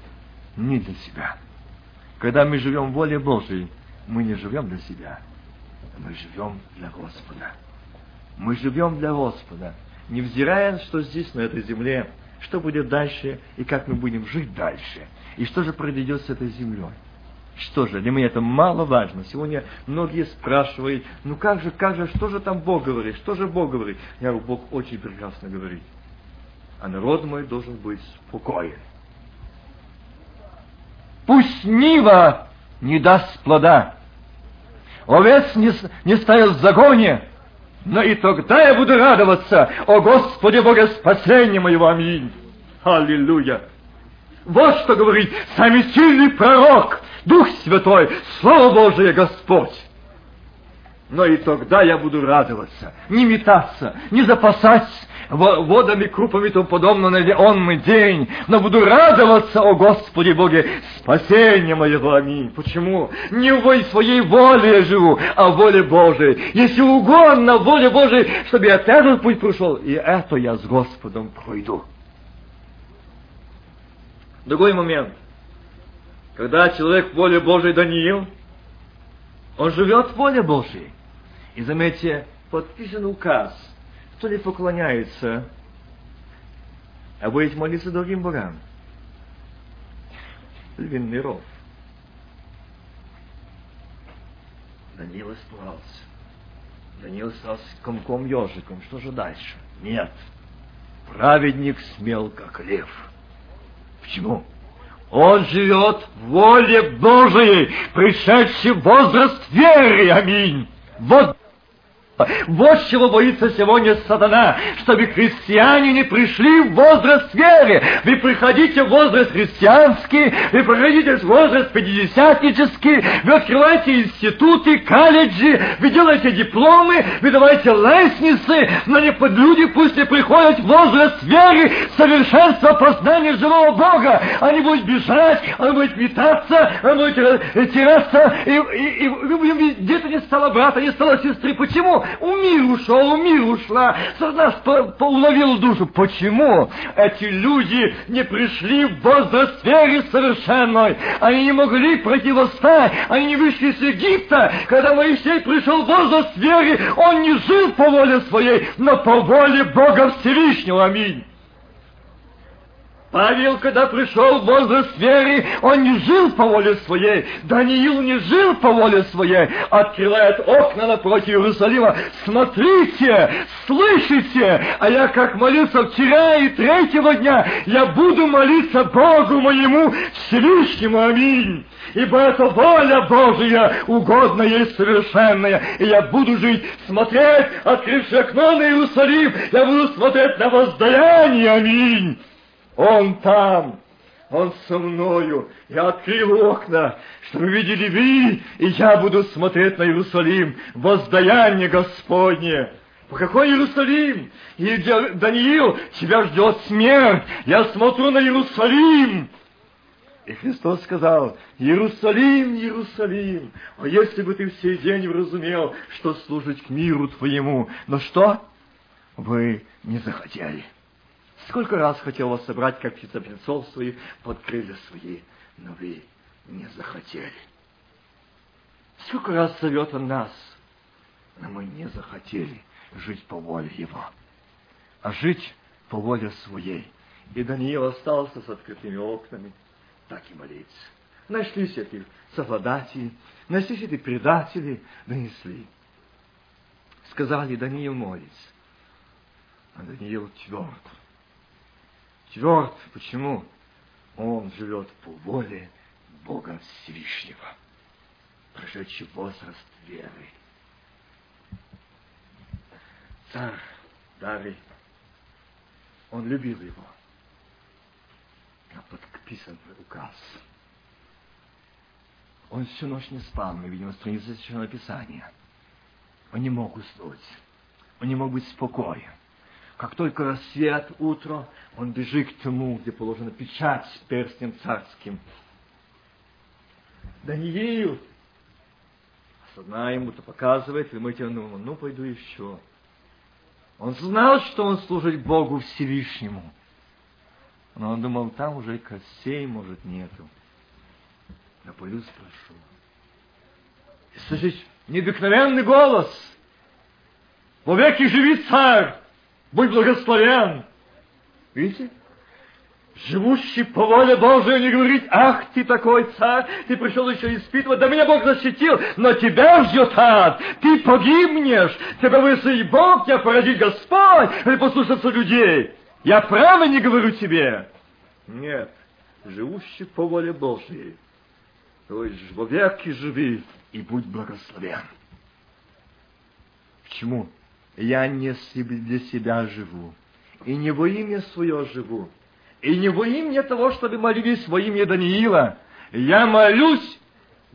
не для себя. Когда мы живем воле Божией, мы не живем для себя, мы живем для Господа. Мы живем для Господа, невзирая, что здесь, на этой земле, что будет дальше и как мы будем жить дальше, и что же произойдет с этой землей. Что же, для меня это мало важно. Сегодня многие спрашивают, ну как же, как же, что же там Бог говорит, что же Бог говорит? Я говорю, Бог очень прекрасно говорит а народ мой должен быть спокоен. Пусть нива не даст плода, овец не, не ставил в загоне, но и тогда я буду радоваться, о Господи Боге спасения моего, аминь. Аллилуйя. Вот что говорит самый сильный пророк, Дух Святой, Слово Божие Господь. Но и тогда я буду радоваться, не метаться, не запасать водами, крупами и тому подобное на он мой день, но буду радоваться, о Господи Боге, спасение моего, аминь. Почему? Не в своей воле я живу, а воле Божией. Если угодно, воле Божией, чтобы я этот путь прошел, и это я с Господом пройду. Другой момент. Когда человек в воле Божией Даниил, он живет в воле Божией. И заметьте, подписан указ. Кто ли поклоняется, а будет молиться другим богам? Львиный ров. Даниил испугался. Даниил стал комком ежиком. Что же дальше? Нет. Праведник смел, как лев. Почему? Он живет в воле Божией, пришедший возраст веры. Аминь. Вот вот чего боится сегодня сатана, чтобы христиане не пришли в возраст веры. Вы приходите в возраст христианский, вы приходите в возраст пятидесятнический, вы открываете институты, колледжи, вы делаете дипломы, вы давайте лестницы, но не под люди пусть не приходят в возраст веры, совершенства познания живого Бога. Они будут бежать, они будут метаться, они будут теряться, и, и, и, и где-то не стало брата, не стало сестры. Почему? У мир ушел, у мир ушла. Нас уловил душу. Почему эти люди не пришли в возраст веры совершенной? Они не могли противостать. Они не вышли из Египта. Когда Моисей пришел в возраст веры, он не жил по воле своей, но по воле Бога Всевышнего. Аминь. Павел, когда пришел в возраст веры, он не жил по воле своей. Даниил не жил по воле своей. Открывает окна напротив Иерусалима. Смотрите, слышите, а я как молился вчера и третьего дня, я буду молиться Богу моему Всевышнему. Аминь. Ибо это воля Божия, угодная и совершенная. И я буду жить, смотреть, открывши окно на Иерусалим, я буду смотреть на воздаяние. Аминь. Он там, Он со мною. Я открыл окна, чтобы видели вы, и я буду смотреть на Иерусалим, воздаяние Господне. По какой Иерусалим? И Даниил, тебя ждет смерть. Я смотрю на Иерусалим. И Христос сказал, Иерусалим, Иерусалим, а если бы ты в сей день вразумел, что служить к миру твоему, но что? Вы не захотели. Сколько раз хотел вас собрать, как птицептенцов своих, под крылья свои, но вы не захотели. Сколько раз зовет он нас, но мы не захотели жить по воле Его, а жить по воле своей. И Даниил остался с открытыми окнами, так и молиться. Нашлись эти совладатели, нашлись эти предатели, донесли. Сказали, Даниил молится. А Даниил тверд тверд. Почему? Он живет по воле Бога Всевышнего, прошедший возраст веры. Царь Дарий, он любил его. А подписан указ. Он всю ночь не спал, мы видим страницы Священного Писания. Он не мог уснуть. Он не мог быть спокоен. Как только рассвет, утро, он бежит к тому, где положена печать с перстнем царским. Даниил, осознав ему-то показывает, и мы тянем, ну, пойду еще. Он знал, что он служит Богу Всевышнему. Но он думал, там уже костей, может, нету. Я пойду спрошу. И слышишь, необыкновенный голос. Вовеки живи царь! Будь благословен. Видите? Живущий по воле Божией не говорит, ах, ты такой царь, ты пришел еще испытывать, да меня Бог защитил, но тебя ждет ад, ты погибнешь, тебя высоит Бог, тебя поразит Господь, или послушаться людей. Я право не говорю тебе. Нет, живущий по воле Божией, то есть вовеки живи и будь благословен. Почему? Я не для себя живу, и не во имя свое живу, И не во имя того, чтобы молились во имя Даниила. Я молюсь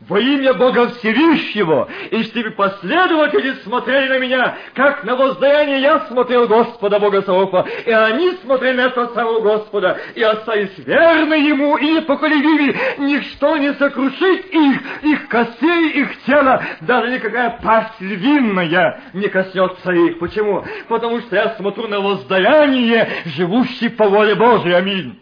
во имя Бога Всевышнего, и чтобы последователи смотрели на меня, как на воздаяние я смотрел Господа Бога Саофа, и они смотрели на этого самого Господа, и остались верны Ему и непоколебимы, ничто не сокрушит их, их костей, их тела, даже никакая пасть львиная не коснется их. Почему? Потому что я смотрю на воздаяние, живущий по воле Божией. Аминь.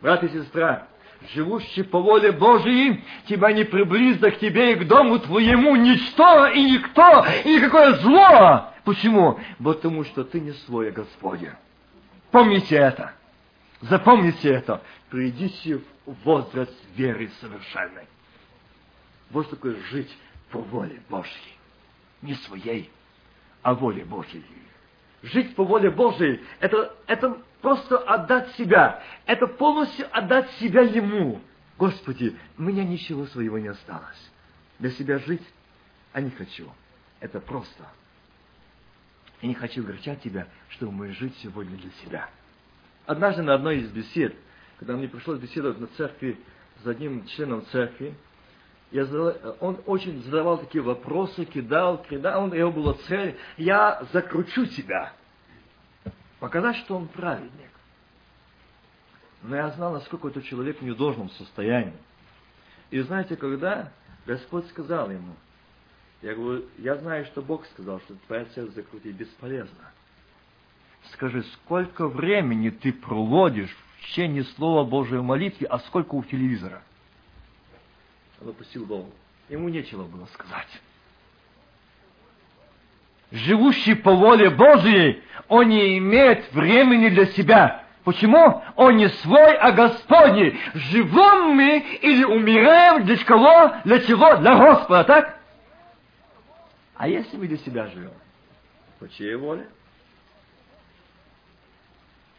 Брат и сестра, живущий по воле Божией, тебя не приблизит к тебе и к дому твоему ничто и никто, и никакое зло. Почему? Потому что ты не свой, а Господи. Помните это. Запомните это. Придите в возраст веры совершенной. Вот такое жить по воле Божьей. Не своей, а воле Божьей. Жить по воле Божьей – это, это просто отдать себя. Это полностью отдать себя Ему. Господи, у меня ничего своего не осталось. Для себя жить, а не хочу. Это просто. Я не хочу огорчать Тебя, чтобы мы жить сегодня для себя. Однажды на одной из бесед, когда мне пришлось беседовать на церкви с одним членом церкви, я задал, он очень задавал такие вопросы, кидал, кидал, у него была цель, я закручу тебя – показать, что он праведник. Но я знал, насколько этот человек в недолжном состоянии. И знаете, когда Господь сказал ему, я говорю, я знаю, что Бог сказал, что твоя цель закрутить бесполезно. Скажи, сколько времени ты проводишь в чтении Слова Божьей молитве, а сколько у телевизора? Он опустил голову. Ему нечего было сказать живущий по воле Божьей, он не имеет времени для себя. Почему? Он не свой, а Господний. Живем мы или умираем для кого? Для чего? Для Господа, так? А если мы для себя живем? По чьей воле?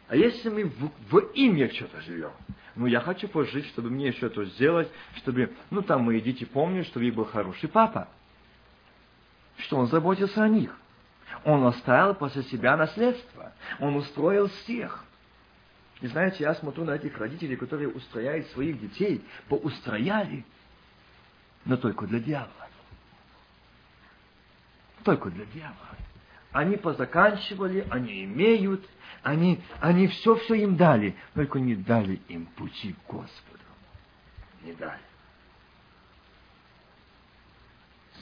А если мы в, в имя что-то живем? Ну, я хочу пожить, чтобы мне что-то сделать, чтобы, ну, там мои дети помнят, что я был хороший папа. Что он заботится о них. Он оставил после себя наследство. Он устроил всех. И знаете, я смотрю на этих родителей, которые устрояют своих детей, поустрояли, но только для дьявола. Только для дьявола. Они позаканчивали, они имеют, они, они все-все им дали, только не дали им пути к Господу. Не дали.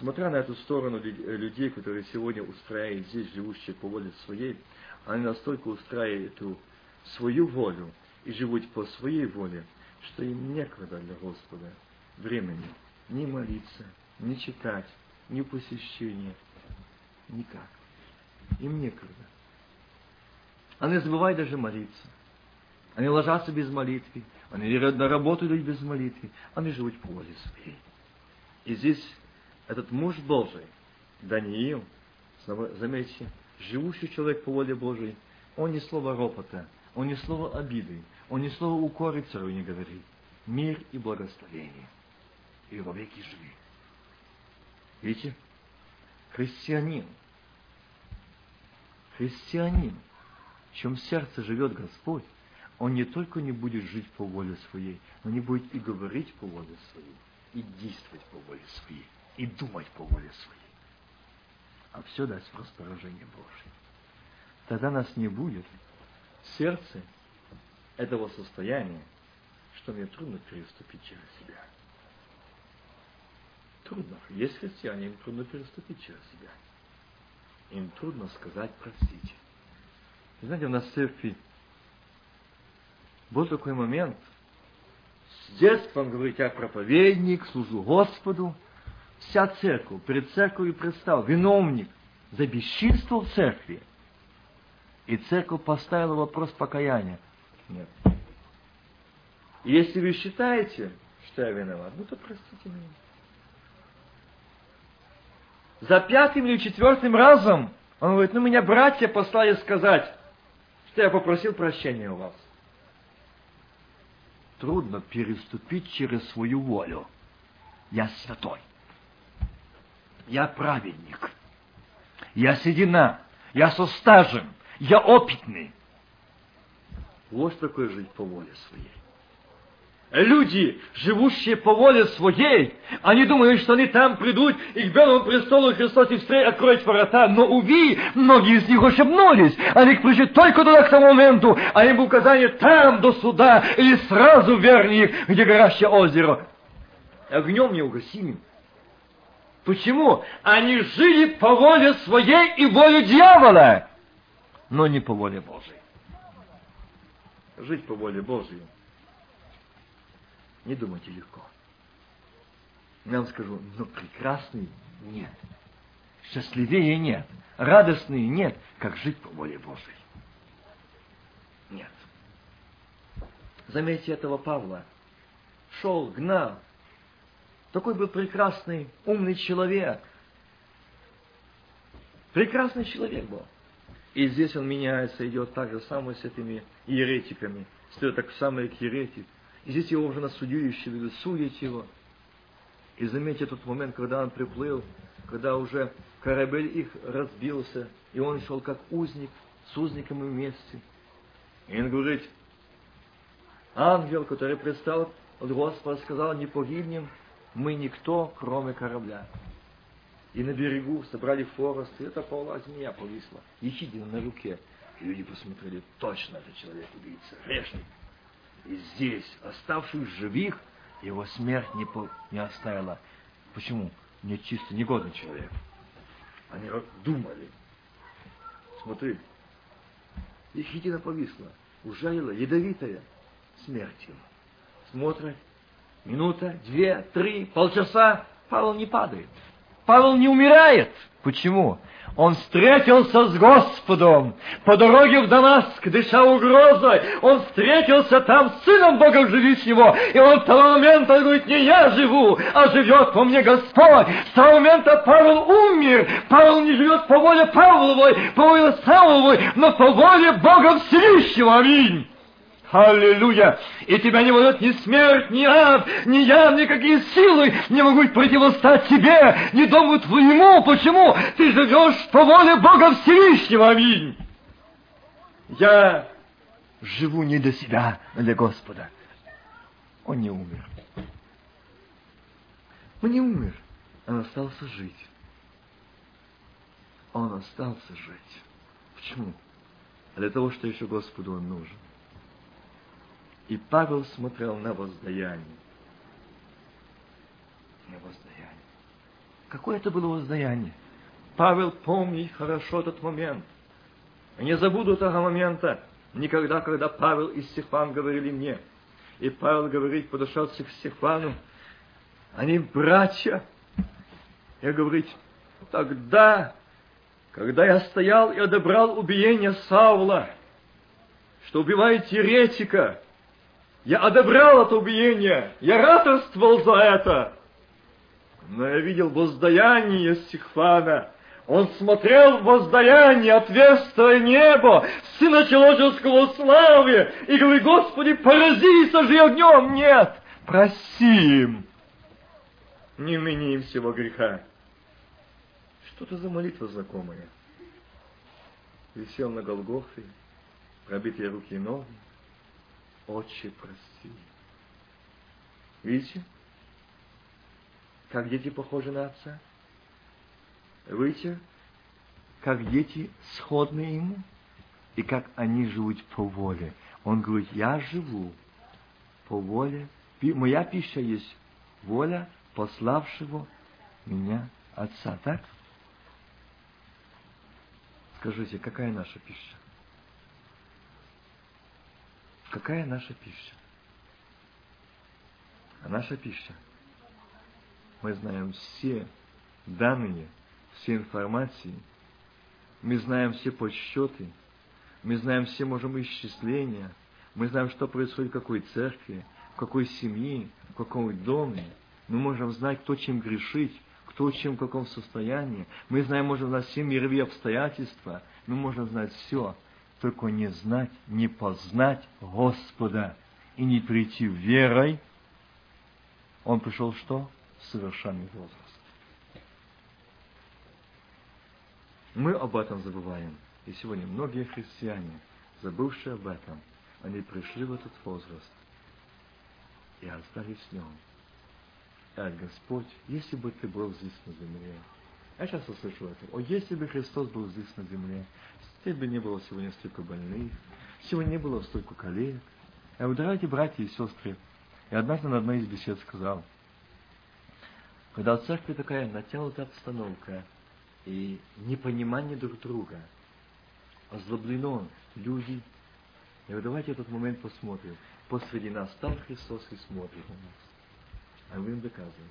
Смотря на эту сторону э, людей, которые сегодня устраивают здесь, живущие по воле своей, они настолько устраивают эту свою волю и живут по своей воле, что им некогда для Господа времени ни молиться, ни читать, ни посещения, никак. Им некогда. Они забывают даже молиться. Они ложатся без молитвы. Они на работу идут без молитвы. Они живут по воле своей. И здесь этот муж Божий, Даниил, заметьте, живущий человек по воле Божией, он ни слова ропота, он ни слова обиды, он ни слова укоры царю не говорит. Мир и благословение. И во веки живи. Видите? Христианин. Христианин, в чем сердце живет Господь, он не только не будет жить по воле своей, но не будет и говорить по воле своей, и действовать по воле своей и думать по воле своей. А все дать в распоряжение Божье. Тогда нас не будет в сердце этого состояния, что мне трудно переступить через себя. Трудно. Есть христиане, им трудно переступить через себя. Им трудно сказать простите. И знаете, у нас в церкви был такой момент, с детства он говорит, я проповедник, служу Господу, вся церковь, перед церковью предстал виновник за бесчинство в церкви. И церковь поставила вопрос покаяния. Нет. Если вы считаете, что я виноват, ну то простите меня. За пятым или четвертым разом он говорит, ну меня братья послали сказать, что я попросил прощения у вас. Трудно переступить через свою волю. Я святой. Я праведник. Я седина. Я со стажем. Я опытный. Вот такое жить по воле своей. Люди, живущие по воле своей, они думают, что они там придут и к Белому престолу Христос и встретит, откроет ворота. Но, уви, многие из них ошибнулись. Они пришли только туда к тому моменту, а им указание там до суда или сразу верни их, где горящее озеро. Огнем неугасимым. Почему? Они жили по воле своей и воле дьявола, но не по воле Божией. Жить по воле Божьей не думайте легко. Я вам скажу, но прекрасный нет. Счастливее нет. Радостный нет, как жить по воле Божьей. Нет. Заметьте этого Павла. Шел, гнал. Такой был прекрасный, умный человек. Прекрасный человек был. И здесь он меняется, идет так же самое с этими еретиками. Стоит так самое к еретик. И здесь его уже на судилище ведут, судят его. И заметьте тот момент, когда он приплыл, когда уже корабль их разбился, и он шел как узник, с узником вместе. И он говорит, ангел, который предстал от Господа, сказал, не погибнем мы никто, кроме корабля. И на берегу собрали форост, и это полна змея повисла, ехидина на руке. И люди посмотрели, точно это человек убийца, грешник. И здесь, оставшись живых, его смерть не, по, не оставила. Почему? Не чисто негодный человек. Они думали. Смотри, ехидина повисла, ужалила, ядовитая, смертью. Смотрят, минута, две, три, полчаса, Павел не падает. Павел не умирает. Почему? Он встретился с Господом по дороге в Дамаск, дыша угрозой. Он встретился там с Сыном Бога Живущего. И он в того момента говорит, не я живу, а живет по мне Господь. С того момента Павел умер. Павел не живет по воле Павловой, по воле Савловой, но по воле Бога Всевышнего. Аминь. Аллилуйя! И тебя не может ни смерть, ни ад, ни я, никакие силы не могут противостать тебе, ни дому твоему. Почему? Ты живешь по воле Бога Всевышнего. Аминь. Я живу не для себя, но для Господа. Он не умер. Он не умер. Он остался жить. Он остался жить. Почему? Для того, что еще Господу он нужен. И Павел смотрел на воздаяние. На воздаяние. Какое это было воздаяние? Павел помнит хорошо этот момент. Не забуду этого момента никогда, когда Павел и Стефан говорили мне. И Павел говорит, подошелся к Стефану, они братья. Я говорит, тогда, когда я стоял и одобрал убиение Саула, что убивает еретика, я одобрял это убиение, я радовствовал за это. Но я видел воздаяние Стихфана. Он смотрел в воздаяние, отверстое небо, Сына Человеческого славы, и говорит, Господи, порази и сожги огнем. Нет, проси им. Не мени им всего греха. Что это за молитва знакомая? Висел на Голгофе, пробитые руки и ноги, Отче, прости. Видите? Как дети похожи на отца? Видите? Как дети сходны ему? И как они живут по воле. Он говорит, я живу по воле. Моя пища есть воля пославшего меня Отца. Так? Скажите, какая наша пища? Какая наша пища? А наша пища. Мы знаем все данные, все информации, мы знаем все подсчеты, мы знаем все, можем исчисления, мы знаем, что происходит в какой церкви, в какой семье, в каком доме. Мы можем знать, кто чем грешить, кто чем в каком состоянии. Мы знаем, можем знать все мировые обстоятельства. Мы можем знать все только не знать, не познать Господа и не прийти верой, он пришел что? В совершенный возраст. Мы об этом забываем. И сегодня многие христиане, забывшие об этом, Они пришли в этот возраст и остались с ним. А Господь, если бы ты был здесь на земле, я часто слышу это, о, если бы Христос был здесь на земле, здесь бы не было сегодня столько больных, сегодня не было столько коллег. А вот, дорогие братья и сестры, я однажды на одной из бесед сказал, когда в церкви такая натянутая обстановка и непонимание друг друга, озлоблено люди, и вот давайте этот момент посмотрим. Посреди нас стал Христос и смотрит на нас. А мы им доказываем.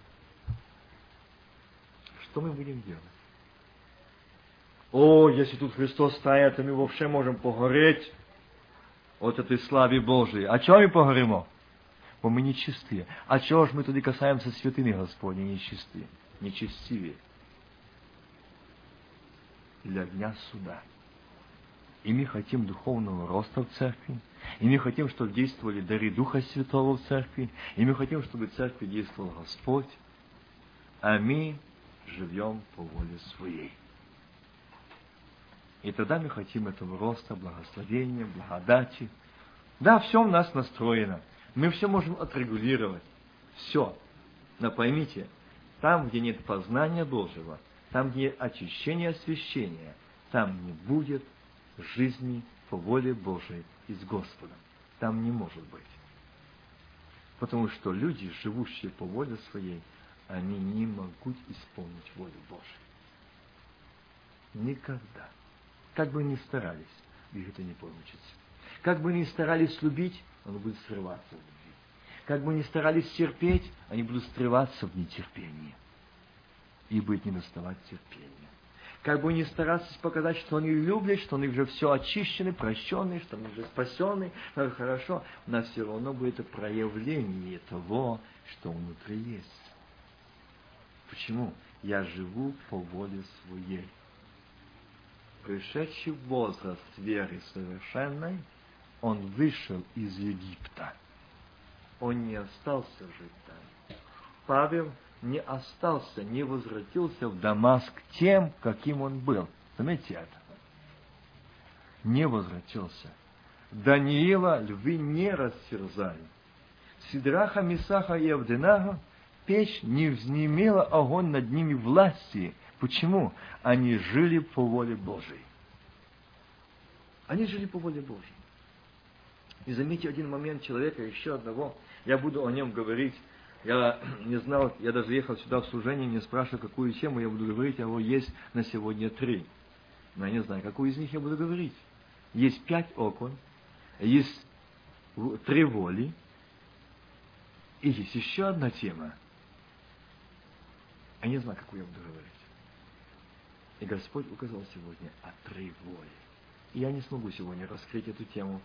Что мы будем делать? О, если тут Христос стоит, то мы вообще можем погореть от этой славы Божией. А чего мы погоримо? Бо мы нечистые. А чего ж мы тоді касаемся святыни Господней нечистые? Нечестивые. Для дня суда. И мы хотим духовного роста в церкви. И мы хотим, чтобы действовали дары Духа Святого в церкви. И мы хотим, чтобы в церкви действовал Господь. А мы живем по воле Своей. И тогда мы хотим этого роста, благословения, благодати. Да, все у нас настроено. Мы все можем отрегулировать. Все. Но поймите, там, где нет познания Божьего, там, где нет очищения освящения, там не будет жизни по воле Божией и с Господом. Там не может быть. Потому что люди, живущие по воле своей, они не могут исполнить волю Божию. Никогда. Как бы ни старались, их это не получится. Как бы ни старались любить, он будет срываться в любви. Как бы ни старались терпеть, они будут срываться в нетерпении. И будет не доставать терпения. Как бы ни стараться показать, что они любят, что они уже все очищены, прощены, что они уже спасены, но хорошо, но все равно будет это проявление того, что внутри есть. Почему? Я живу по воле своей. Пришедший в возраст веры совершенной, он вышел из Египта. Он не остался жить там. Павел не остался, не возвратился в Дамаск тем, каким он был. Заметьте это. Не возвратился. Даниила львы не растерзали. Сидраха, Мисаха и Авденага печь не взнемела огонь над ними власти. Почему? Они жили по воле Божией. Они жили по воле Божией. И заметьте один момент человека, еще одного. Я буду о нем говорить. Я не знал, я даже ехал сюда в служение, не спрашиваю, какую тему я буду говорить, а его есть на сегодня три. Но я не знаю, какую из них я буду говорить. Есть пять окон, есть три воли, и есть еще одна тема. Я не знаю, какую я буду говорить. И Господь указал сегодня о три воли. И я не смогу сегодня раскрыть эту тему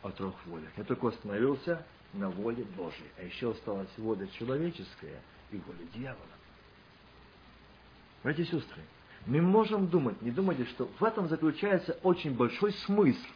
о трех волях. Я только остановился на воле Божьей. А еще осталась воля человеческая и воля дьявола. Братья и сестры, мы можем думать, не думайте, что в этом заключается очень большой смысл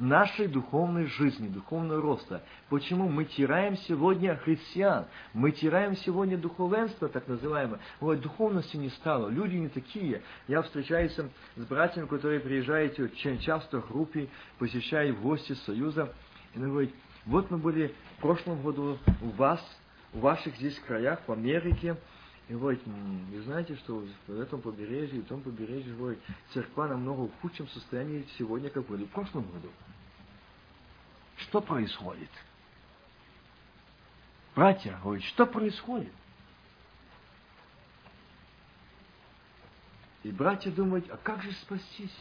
нашей духовной жизни, духовного роста. Почему мы теряем сегодня христиан? Мы теряем сегодня духовенство, так называемое. Вот духовности не стало, люди не такие. Я встречаюсь с братьями, которые приезжают очень часто в группе, посещают гости Союза, и он говорит, вот мы были в прошлом году у вас, в ваших здесь краях, в Америке, и говорит, вы знаете, что в этом побережье, в том побережье, говорит, церква намного в худшем состоянии сегодня, как были в прошлом году. Что происходит? Братья, говорит, что происходит? И братья думают, а как же спастись?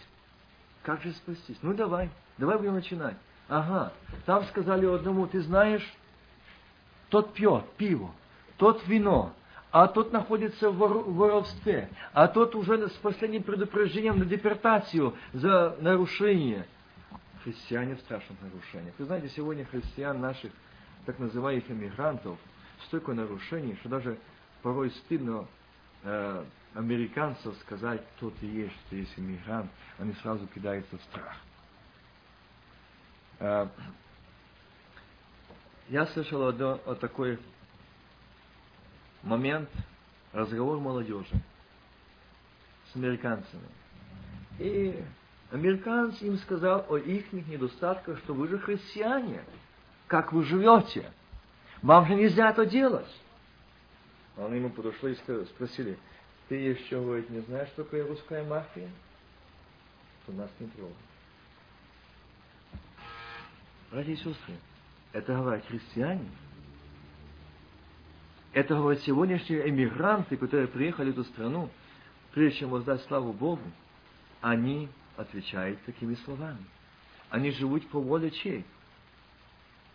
Как же спастись? Ну давай, давай будем начинать. Ага, там сказали одному, ты знаешь, тот пьет пиво, тот вино, а тот находится в воровстве, а тот уже с последним предупреждением на депортацию за нарушение. Христиане в страшных нарушениях. Вы знаете, сегодня христиан наших, так называемых иммигрантов, столько нарушений, что даже порой стыдно э, американцев сказать, кто ты есть, ты есть иммигрант, они сразу кидаются в страх. Э, я слышал одно, о такой момент, разговор молодежи с американцами. И Американец им сказал о их недостатках, что вы же христиане. Как вы живете? Вам же нельзя это делать. Они ему подошли и спросили, ты еще, говорит, не знаешь, что такое русская мафия? Что нас не трогает. Братья и сестры, это говорят христиане. Это говорят сегодняшние эмигранты, которые приехали в эту страну, прежде чем воздать славу Богу, они отвечают такими словами. Они живут по воле чей?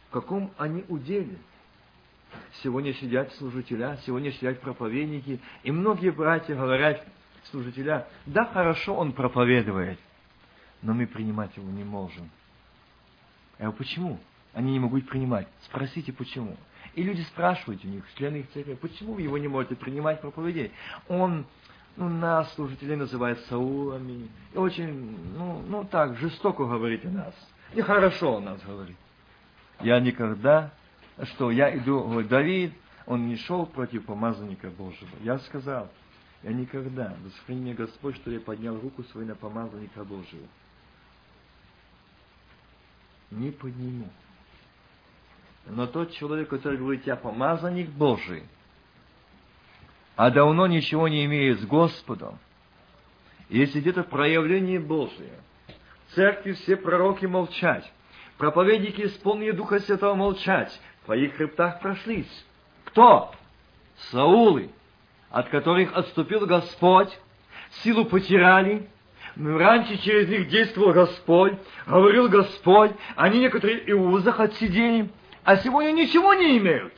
В каком они уделе? Сегодня сидят служителя, сегодня сидят проповедники, и многие братья говорят, служителя, да, хорошо он проповедует, но мы принимать его не можем. А почему? Они не могут принимать. Спросите, почему. И люди спрашивают у них, члены их церкви, почему вы его не можете принимать проповедей? Он ну, нас, служителей, называет Саулами. И очень, ну, ну так, жестоко говорит о нас. Нехорошо о нас говорит. Я никогда, что я иду, говорит, Давид, он не шел против помазанника Божьего. Я сказал, я никогда, да сохрани Господь, что я поднял руку свою на помазанника Божьего. Не подниму. Но тот человек, который говорит, я помазанник Божий, а давно ничего не имеет с Господом, если где-то проявление Божие, в церкви все пророки молчать, проповедники исполнили Духа Святого молчать, в твоих хребтах прошлись. Кто? Саулы, от которых отступил Господь, силу потеряли, но раньше через них действовал Господь, говорил Господь, они некоторые и узах отсидели, а сегодня ничего не имеют.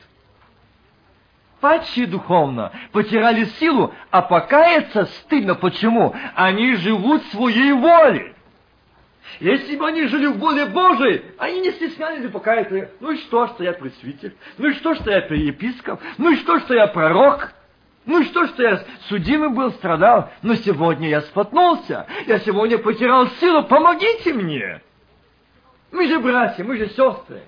Падшие духовно потеряли силу, а покаяться стыдно. Почему? Они живут своей волей. Если бы они жили в воле Божией, они не стеснялись бы покаяться. Ну и что, что я пресвитер? Ну и что, что я епископ? Ну и что, что я пророк? Ну что, что я судимый был, страдал? Но сегодня я споткнулся. Я сегодня потерял силу. Помогите мне. Мы же братья, мы же сестры.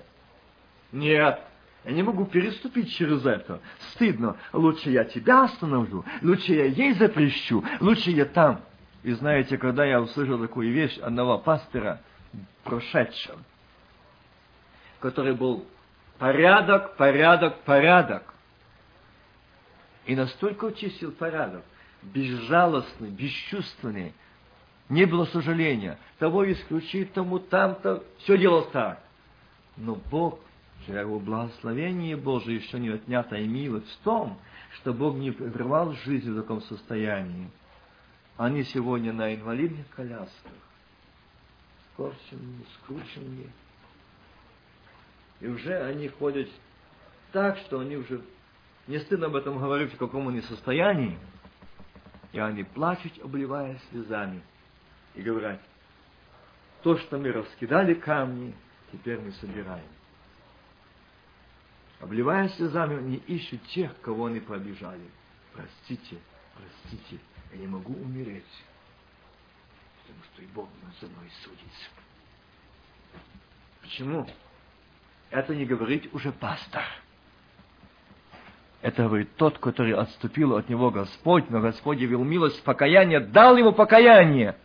Нет, я не могу переступить через это. Стыдно. Лучше я тебя остановлю, лучше я ей запрещу, лучше я там. И знаете, когда я услышал такую вещь одного пастора, прошедшего, который был порядок, порядок, порядок, и настолько чистил порядок, безжалостный, бесчувственный, не было сожаления. Того исключить, тому там-то, все делал так. Но Бог его благословение Божие еще не отнято и милость в том, что Бог не прервал жизнь в таком состоянии. Они сегодня на инвалидных колясках, скорченные, скрученные. И уже они ходят так, что они уже не стыдно об этом говорить, в каком они состоянии. И они плачут, обливаясь слезами, и говорят, то, что мы раскидали камни, теперь мы собираем обливаясь слезами, они ищут тех, кого они побежали. Простите, простите, я не могу умереть, потому что и Бог надо мной судится. Почему? Это не говорит уже пастор. Это говорит тот, который отступил от него Господь, но Господь явил милость, покаяние, дал ему покаяние.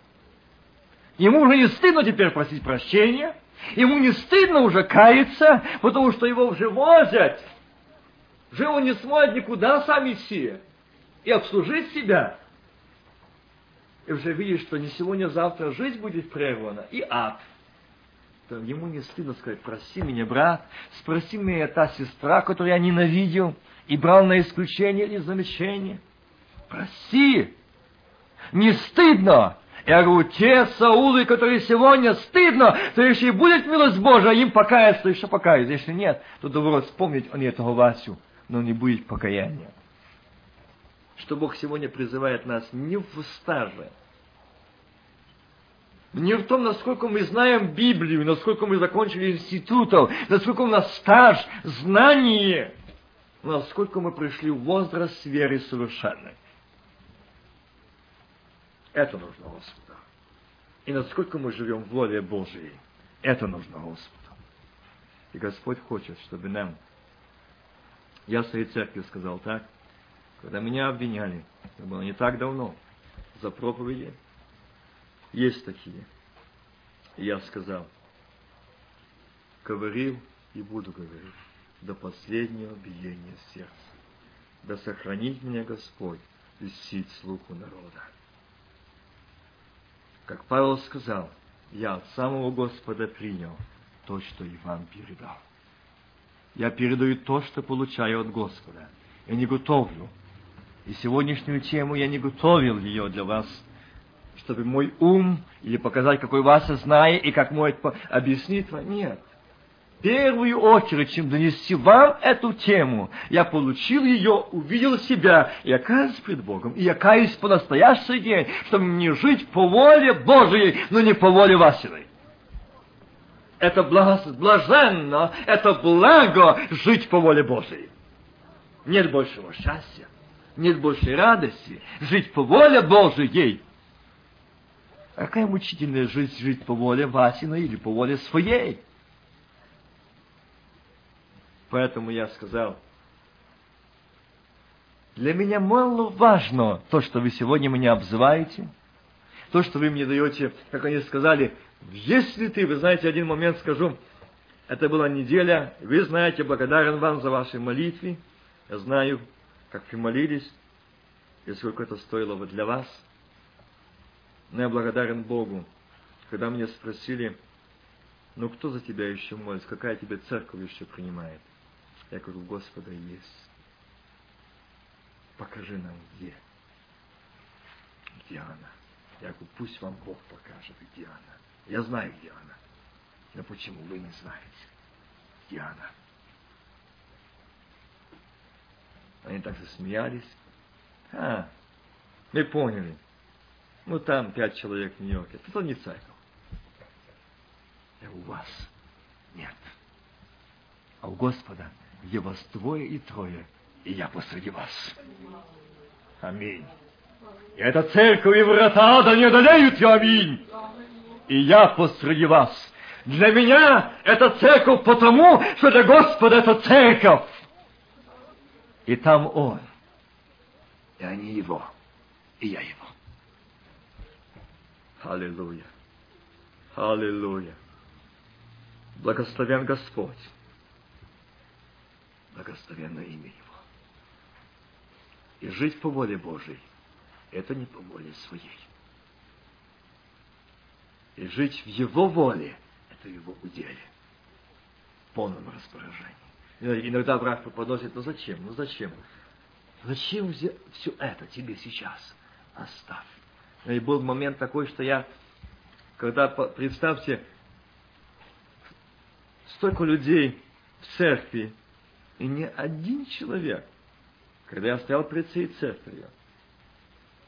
Ему уже не стыдно теперь просить прощения, Ему не стыдно уже каяться, потому что его уже возят. Уже он не сможет никуда сам идти и обслужить себя. И уже видишь, что не сегодня, а завтра жизнь будет прервана, и ад. То ему не стыдно сказать, прости меня, брат, спроси меня та сестра, которую я ненавидел и брал на исключение или замечание. Прости. Не стыдно. Я говорю, те Саулы, которые сегодня стыдно, то если будет милость Божия, им покаяться, еще покаяться. Если нет, то добро вспомнить они этого Васю, но не будет покаяния. Что Бог сегодня призывает нас не в стаже, не в том, насколько мы знаем Библию, насколько мы закончили институтов, насколько у нас стаж, знание, насколько мы пришли в возраст веры совершенной. Это нужно Господу. И насколько мы живем в воле Божией, это нужно Господу. И Господь хочет, чтобы нам... Я в своей церкви сказал так, когда меня обвиняли, это было не так давно, за проповеди, есть такие. И я сказал, говорил и буду говорить до последнего биения сердца. Да сохранит меня Господь висит слуху народа. Как Павел сказал, я от самого Господа принял то, что и вам передал. Я передаю то, что получаю от Господа. Я не готовлю. И сегодняшнюю тему я не готовил ее для вас, чтобы мой ум или показать, какой вас знает и как может объяснить вам. Нет. Первую очередь, чем донести вам эту тему, я получил ее, увидел себя, и я каюсь пред Богом, и я каюсь по настоящий день, чтобы мне жить по воле Божией, но не по воле вашей. Это блаженно, это благо жить по воле Божией. Нет большего счастья, нет большей радости жить по воле Божией. А какая мучительная жизнь жить по воле Васиной или по воле своей? Поэтому я сказал, для меня мало важно то, что вы сегодня меня обзываете, то, что вы мне даете, как они сказали, если ты, вы знаете, один момент скажу, это была неделя, вы знаете, благодарен вам за ваши молитвы, я знаю, как вы молились, и сколько это стоило бы для вас. Но я благодарен Богу, когда меня спросили, ну кто за тебя еще молится, какая тебе церковь еще принимает? Я говорю, Господа есть. Покажи нам где. Где она? Я говорю, пусть вам Бог покажет, где она. Я знаю, где она. Но почему вы не знаете, где она? Они так засмеялись. А, мы поняли. Ну, там пять человек в Нью-Йорке. Это не церковь. А у вас нет. А у Господа где вас двое и трое, и я посреди вас. Аминь. И эта церковь и врата ада не одолеют ее, аминь. И я посреди вас. Для меня это церковь потому, что для Господа это церковь. И там Он. И они Его. И я Его. Аллилуйя. Аллилуйя. Благословен Господь благословенное имя Его. И жить по воле Божией – это не по воле своей. И жить в Его воле – это Его уделе, в полном распоряжении. Иногда брат подносит, ну зачем, ну зачем? Зачем все это тебе сейчас? Оставь. И был момент такой, что я, когда, представьте, столько людей в церкви, и ни один человек, когда я стоял пред всей церковью,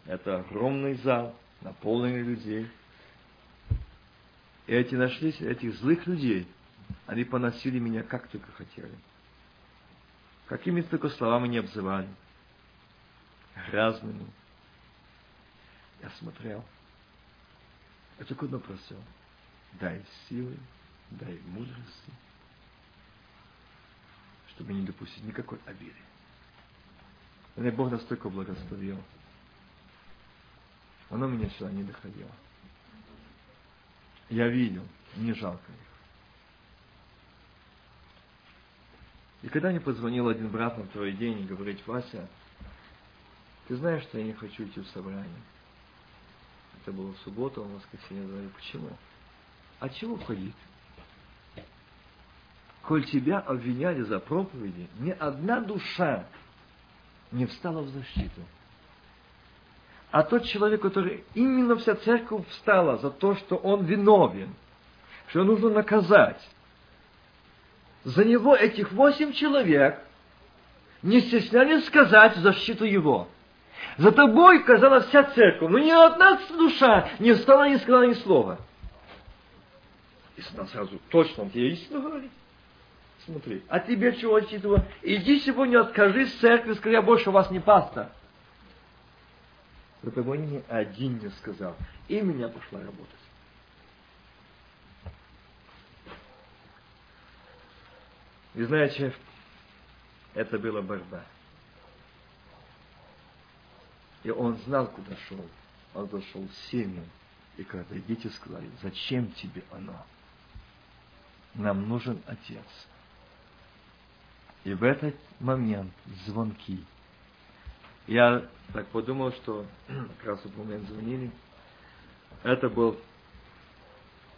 это огромный зал, наполненный людей, и эти нашлись, этих злых людей, они поносили меня как только хотели. Какими только словами не обзывали. Грязными. Я смотрел. Я только одно просил. Дай силы, дай мудрости, чтобы не допустить никакой обиды. И Бог настолько благословил. Оно меня сюда не доходило. Я видел, не жалко их. И когда мне позвонил один брат на второй день и говорит, Вася, ты знаешь, что я не хочу идти в собрание. Это было в субботу, а в воскресенье. Я говорю, почему? А чего ходить? Коль тебя обвиняли за проповеди, ни одна душа не встала в защиту. А тот человек, который именно вся церковь встала за то, что он виновен, что нужно наказать, за него этих восемь человек не стеснялись сказать в защиту его. За тобой казалась вся церковь, но ни одна душа не встала и не сказала ни слова. И сразу точно он тебе истину говорит. Смотри, а тебе чего отчитываю? Иди сегодня откажись церкви, скажи, я больше вас не пастор. Этого ни один не сказал. И меня пошла работать. И знаете, это была борьба. И он знал, куда шел. Он зашел в семью. И когда дети сказали, зачем тебе оно? Нам нужен отец. И в этот момент звонки. Я так подумал, что как раз в момент звонили. Это был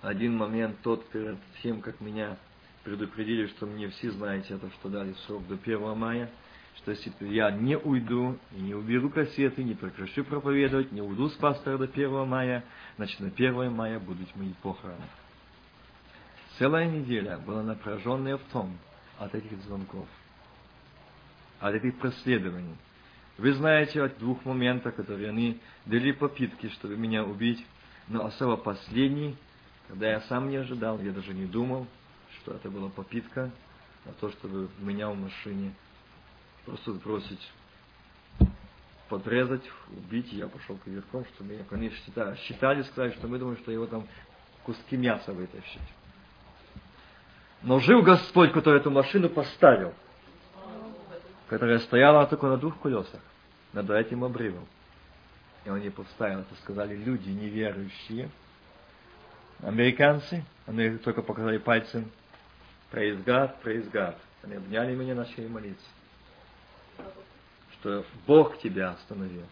один момент тот перед тем, как меня предупредили, что мне все знаете это, что дали срок до 1 мая, что если я не уйду и не уберу кассеты, не прекращу проповедовать, не уйду с пастора до 1 мая, значит на 1 мая будут мои похороны. Целая неделя была напряженная в том от этих звонков, от этих проследований. Вы знаете о двух моментах, которые они дали попытки, чтобы меня убить, но особо последний, когда я сам не ожидал, я даже не думал, что это была попытка на то, чтобы меня в машине просто сбросить, подрезать, убить. Я пошел к верхом, что меня, конечно, считали, считали, сказали, что мы думаем, что его там куски мяса вытащить. Но жил Господь, который эту машину поставил, которая стояла только на двух колесах, над этим обрывом. И он не поставил, это сказали люди неверующие, американцы, они только показали пальцем, praise God, praise God. Они обняли меня, начали молиться что Бог тебя остановил.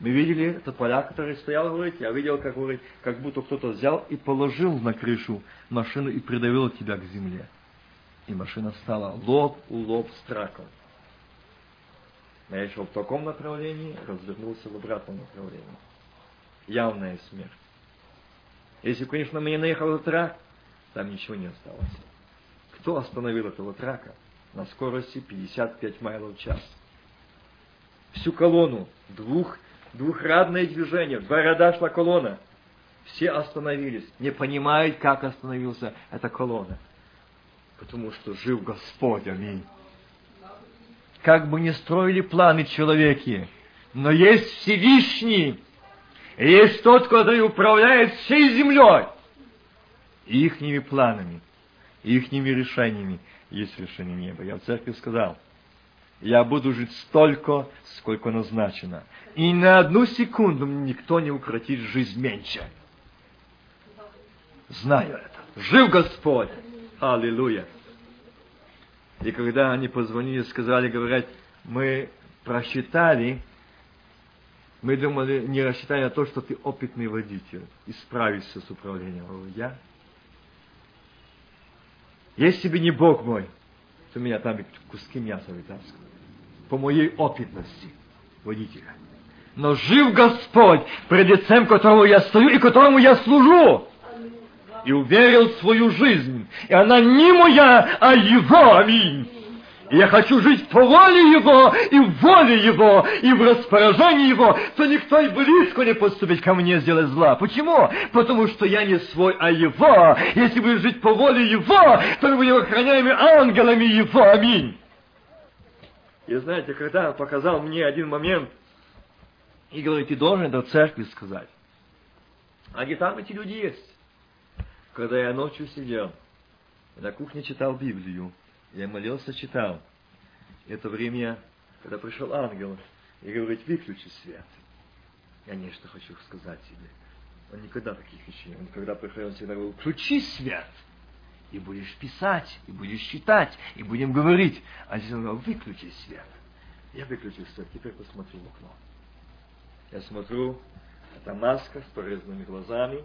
Мы видели этот поляк, который стоял, говорит, я видел, как, говорит, как будто кто-то взял и положил на крышу машину и придавил тебя к земле. И машина стала лоб у лоб с траком. Я шел в таком направлении, развернулся в обратном направлении. Явная смерть. Если, конечно, мне наехал этот трак, там ничего не осталось. Кто остановил этого трака на скорости 55 майлов в час? всю колонну, двух, двухрадное движение, ряда шла колонна. Все остановились, не понимают, как остановился эта колонна. Потому что жив Господь, аминь. Как бы ни строили планы человеки, но есть Всевышний, и есть тот, который управляет всей землей. И ихними планами, и ихними решениями есть решение неба. Я в церкви сказал – я буду жить столько, сколько назначено. И на одну секунду никто не укротит жизнь меньше. Знаю это. Жив Господь. Аллилуйя. И когда они позвонили, сказали, говорят, мы просчитали, мы думали, не рассчитали на то, что ты опытный водитель и справишься с управлением. Я? Если бы не Бог мой, то меня там куски мяса вытаскивали по моей опытности водителя. Но жив Господь, пред лицем которого я стою и которому я служу. И уверил свою жизнь. И она не моя, а Его. Аминь. Я хочу жить по воле Его, и в воле Его, и в распоряжении Его, то никто и близко не поступит ко мне сделать зла. Почему? Потому что я не свой, а Его. Если будешь жить по воле Его, то мы будем охраняемы ангелами Его. Аминь. И знаете, когда показал мне один момент, и говорит, ты должен это церкви сказать. А где там эти люди есть? Когда я ночью сидел, на кухне читал Библию, я молился, читал. Это время, когда пришел ангел и говорит, выключи свет. Я нечто хочу сказать тебе. Он никогда таких вещей. Он когда приходил, он всегда говорил, включи свет и будешь писать, и будешь читать, и будем говорить. А здесь он говорил, выключи свет. Я выключил свет, теперь посмотрю в окно. Я смотрю, это маска с порезанными глазами,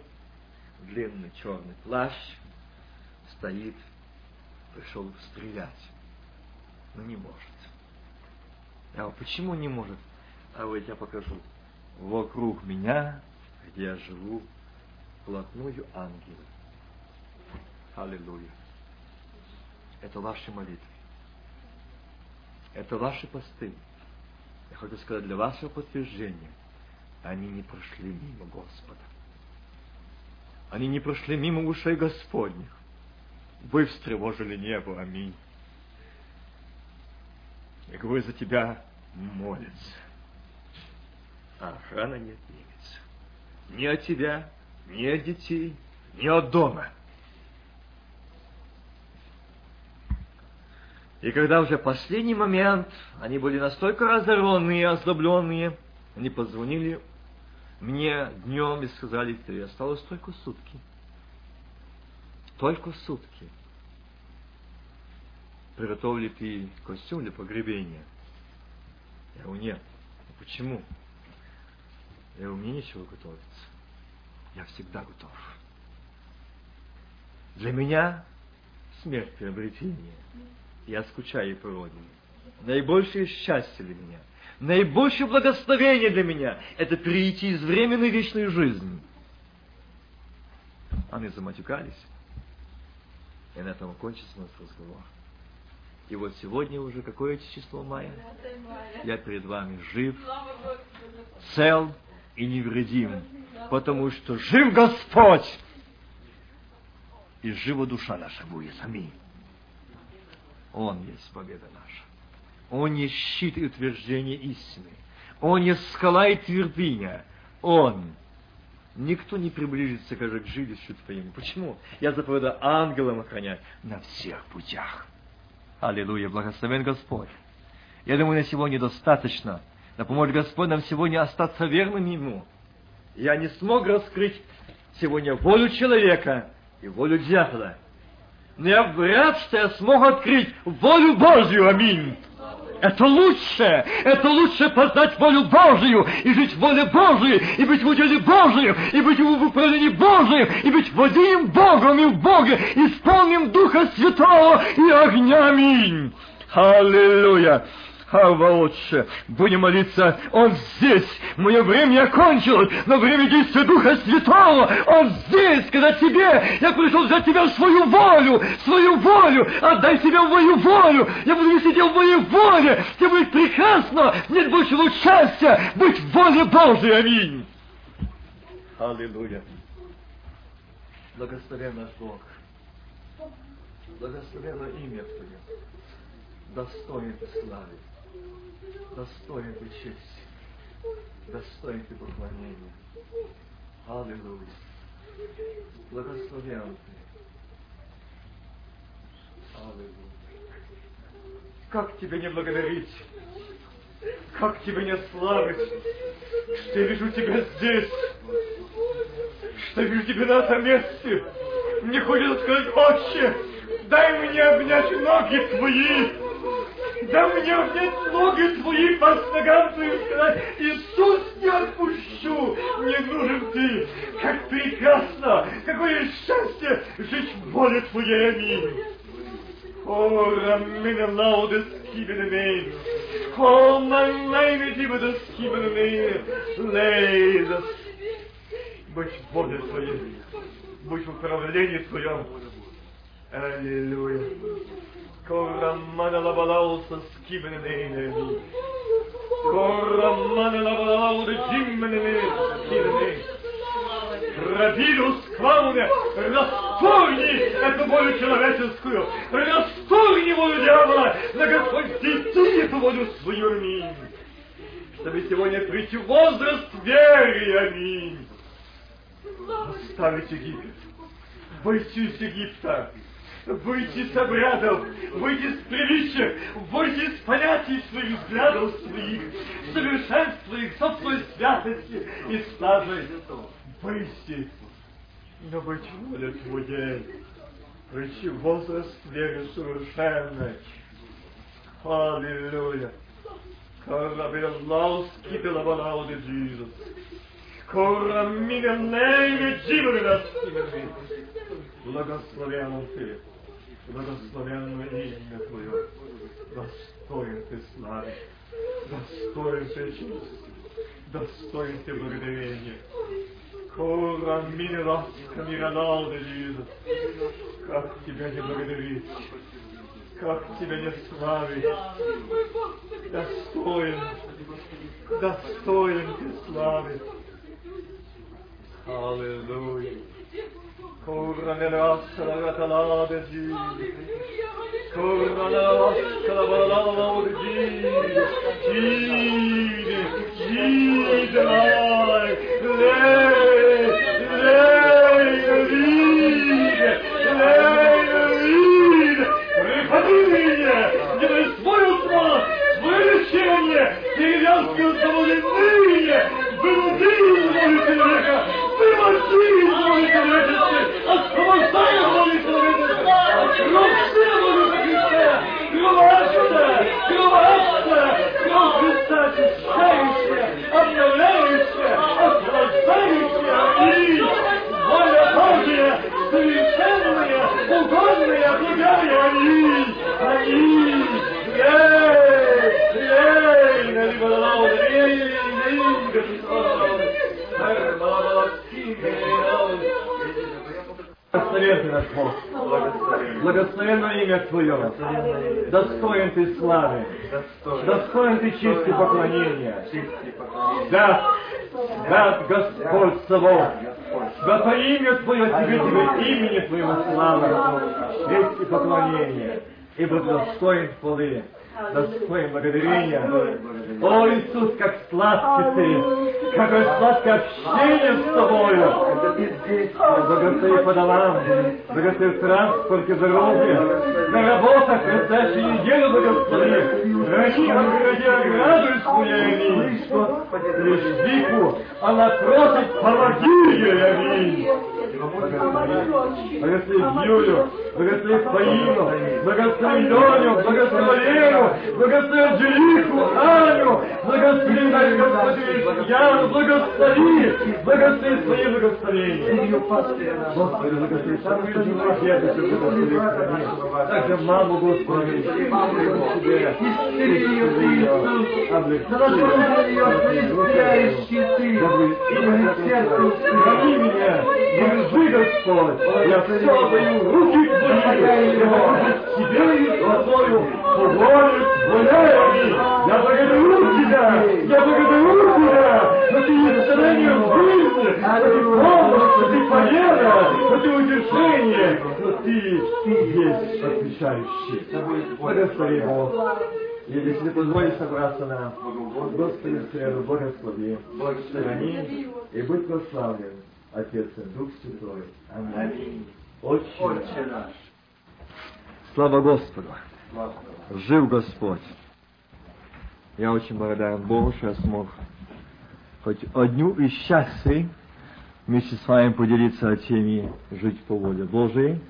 длинный черный плащ, стоит, пришел стрелять. Но не может. Говорю, почему не может? А вот я покажу. Вокруг меня, где я живу, вплотную ангелы. Аллилуйя. Это ваши молитвы. Это ваши посты. Я хочу сказать, для вашего подтверждения, они не прошли мимо Господа. Они не прошли мимо ушей Господних. Вы встревожили небо. Аминь. И говорю, за тебя молится. А охрана не отнимется. Ни от тебя, ни от детей, ни от дома. И когда уже последний момент, они были настолько разорванные, озлобленные, они позвонили Мне днем и сказали, ты осталось только сутки. Только сутки. Приготовил ли ты костюм для погребения? Я говорю, нет. Почему? Я говорю, мне нечего готовиться. Я всегда готов. Для меня смерть приобретение. Я скучаю по родине. Наибольшее счастье для меня, наибольшее благословение для меня – это перейти из временной вечной жизни. Они заматюкались. И на этом кончится наш разговор. И вот сегодня уже какое число мая? Я перед вами жив, цел и невредим, потому что жив Господь, и жива душа наша будет. Аминь. Он есть победа наша. Он есть щит и утверждение истины. Он есть скала и твердыня. Он. Никто не приблизится, к жилищу твоему. Почему? Я заповедаю ангелам охранять на всех путях. Аллилуйя, благословен Господь. Я думаю, на сегодня достаточно. Да поможет Господь нам сегодня остаться верным Ему. Я не смог раскрыть сегодня волю человека и волю дьявола. Но я вряд что я смог открыть волю Божью. Аминь. Это лучше, это лучше познать волю Божию и жить в воле Божией, и быть в уделе Божием, и быть в управлении Божием, и быть водимым Богом и в Боге, исполним Духа Святого и огня. Аминь. Аллилуйя. Ава, Отче, будем молиться, Он здесь, мое время окончилось, но время действия Духа Святого, Он здесь, когда тебе, я пришел взять тебя свою волю, свою волю, отдай себя в мою волю, я буду вести тебя в моей воле, тебе будет прекрасно, нет большего участия, быть в воле Божьей, аминь. Аллилуйя. Благословен наш Бог. Благословенно имя Твое. Достоин славы достоин ты чести, достоин ты поклонения. Аллилуйя. Благословен ты. Аллилуйя. Как тебе не благодарить? Как тебе не славить, что я вижу тебя здесь, что я вижу тебя на этом месте. Мне хочется сказать, Отче, дай мне обнять ноги твои, да мне обнять ноги твои по сказать, Иисус, не отпущу, мне нужен ты. Как прекрасно, какое счастье жить в воле твоей, аминь. О, рамина лаудес кибенемейн. О, майлайны дибадес кибенемейн. Лейдас. Быть в воле твоей, быть в управлении твоем. Аллилуйя. Korramana la balausa skibenene. Korramana la balausa jimmenene. Skibene. Рабилус Клауне, расторгни эту волю человеческую, расторгни волю дьявола, на Господь дети эту волю свою, аминь. Чтобы сегодня прийти в возраст веры, аминь. Оставить Египет, из Египта, выйти с обрядов, выйти с приличия, выйти с понятий своих взглядов своих, совершенства их, собственной святости и стажей. Выйти, но быть Твоей, прийти в возраст веры совершенной. Аллилуйя. Карабеллаус кипелабалау de Jesus. Корамина нейме джибрина Благословен Ты благословенное имя Твое, достоин Ты славы, достоин Ты чести, достоин Ты благодарения. Кора мини ласка миронал Иисус. Как Тебя не благодарить, как Тебя не славить. Достоин, достоин Ты славы. Аллилуйя. Corra nella vasca la català del Dio. Corra nella vasca la català del Dio. Gide, gide, lei, lei, lei, ride, lei, ride. Рефамилия, не дай свою славу, свое лечение, деревянское You're lost! You're lost! You're lost! Благословенно имя Твое. Достоин ты славы. Достоин ты чести поклонения. Да, да, Господь Савов. Да по имя Твое Тебе, Тебе имени Твоего слава. Честь и поклонение. Ибо достоин хвалы достоин благодарения. О, Иисус, как сладкий Ты, какое сладкое общение с Тобою. Благослови по домам, благослови в транспорте, дороге, на работах, предстоящей неделю благослови. Городе, радуй своей, аминь. Лишь Вику, она просит, помоги ей, аминь. Благослови Юлю, благослови Фаину, благослови Леню, благослови Лену, благослови Анжелику, Аню, благослови наш Господи Яну, благослови, благослови свои благословения. Господи, благослови самую живую дедушку, благослови. Также маму, Господи, Тебе, исцели ее, Иисус, облегчи ее, исцеляющий Ты, имя сердце, храни меня, держи, Господь, я все даю в руки Тебе и Твою, волю Твоей, я благодарю Тебя, я благодарю Тебя, что Ты исцеление в жизни, что Ты помощь, что Ты победа, что Ты утешение, что Ты есть отвечающий. Благослови Бог. И если позволишь собраться нам, Господи, среду благослови, храни и будь прославлен, Отец и Дух Святой. Аминь. Отче наш. Слава Господу. Жив Господь. Я очень благодарен Богу, что я смог хоть одну из счастий вместе с вами поделиться о теме «Жить по воле Божией».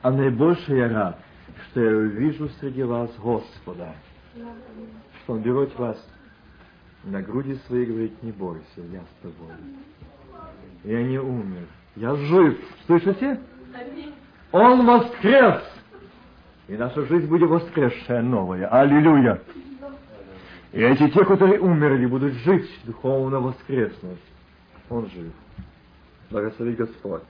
А наибольше я рад, что я увижу среди вас Господа, что Он берет вас на груди своей и говорит, не бойся, я с тобой. Я не умер, я жив. Слышите? Он воскрес! И наша жизнь будет воскресшая новая. Аллилуйя! И эти те, которые умерли, будут жить, духовно воскреснуть. Он жив. Благослови Господь.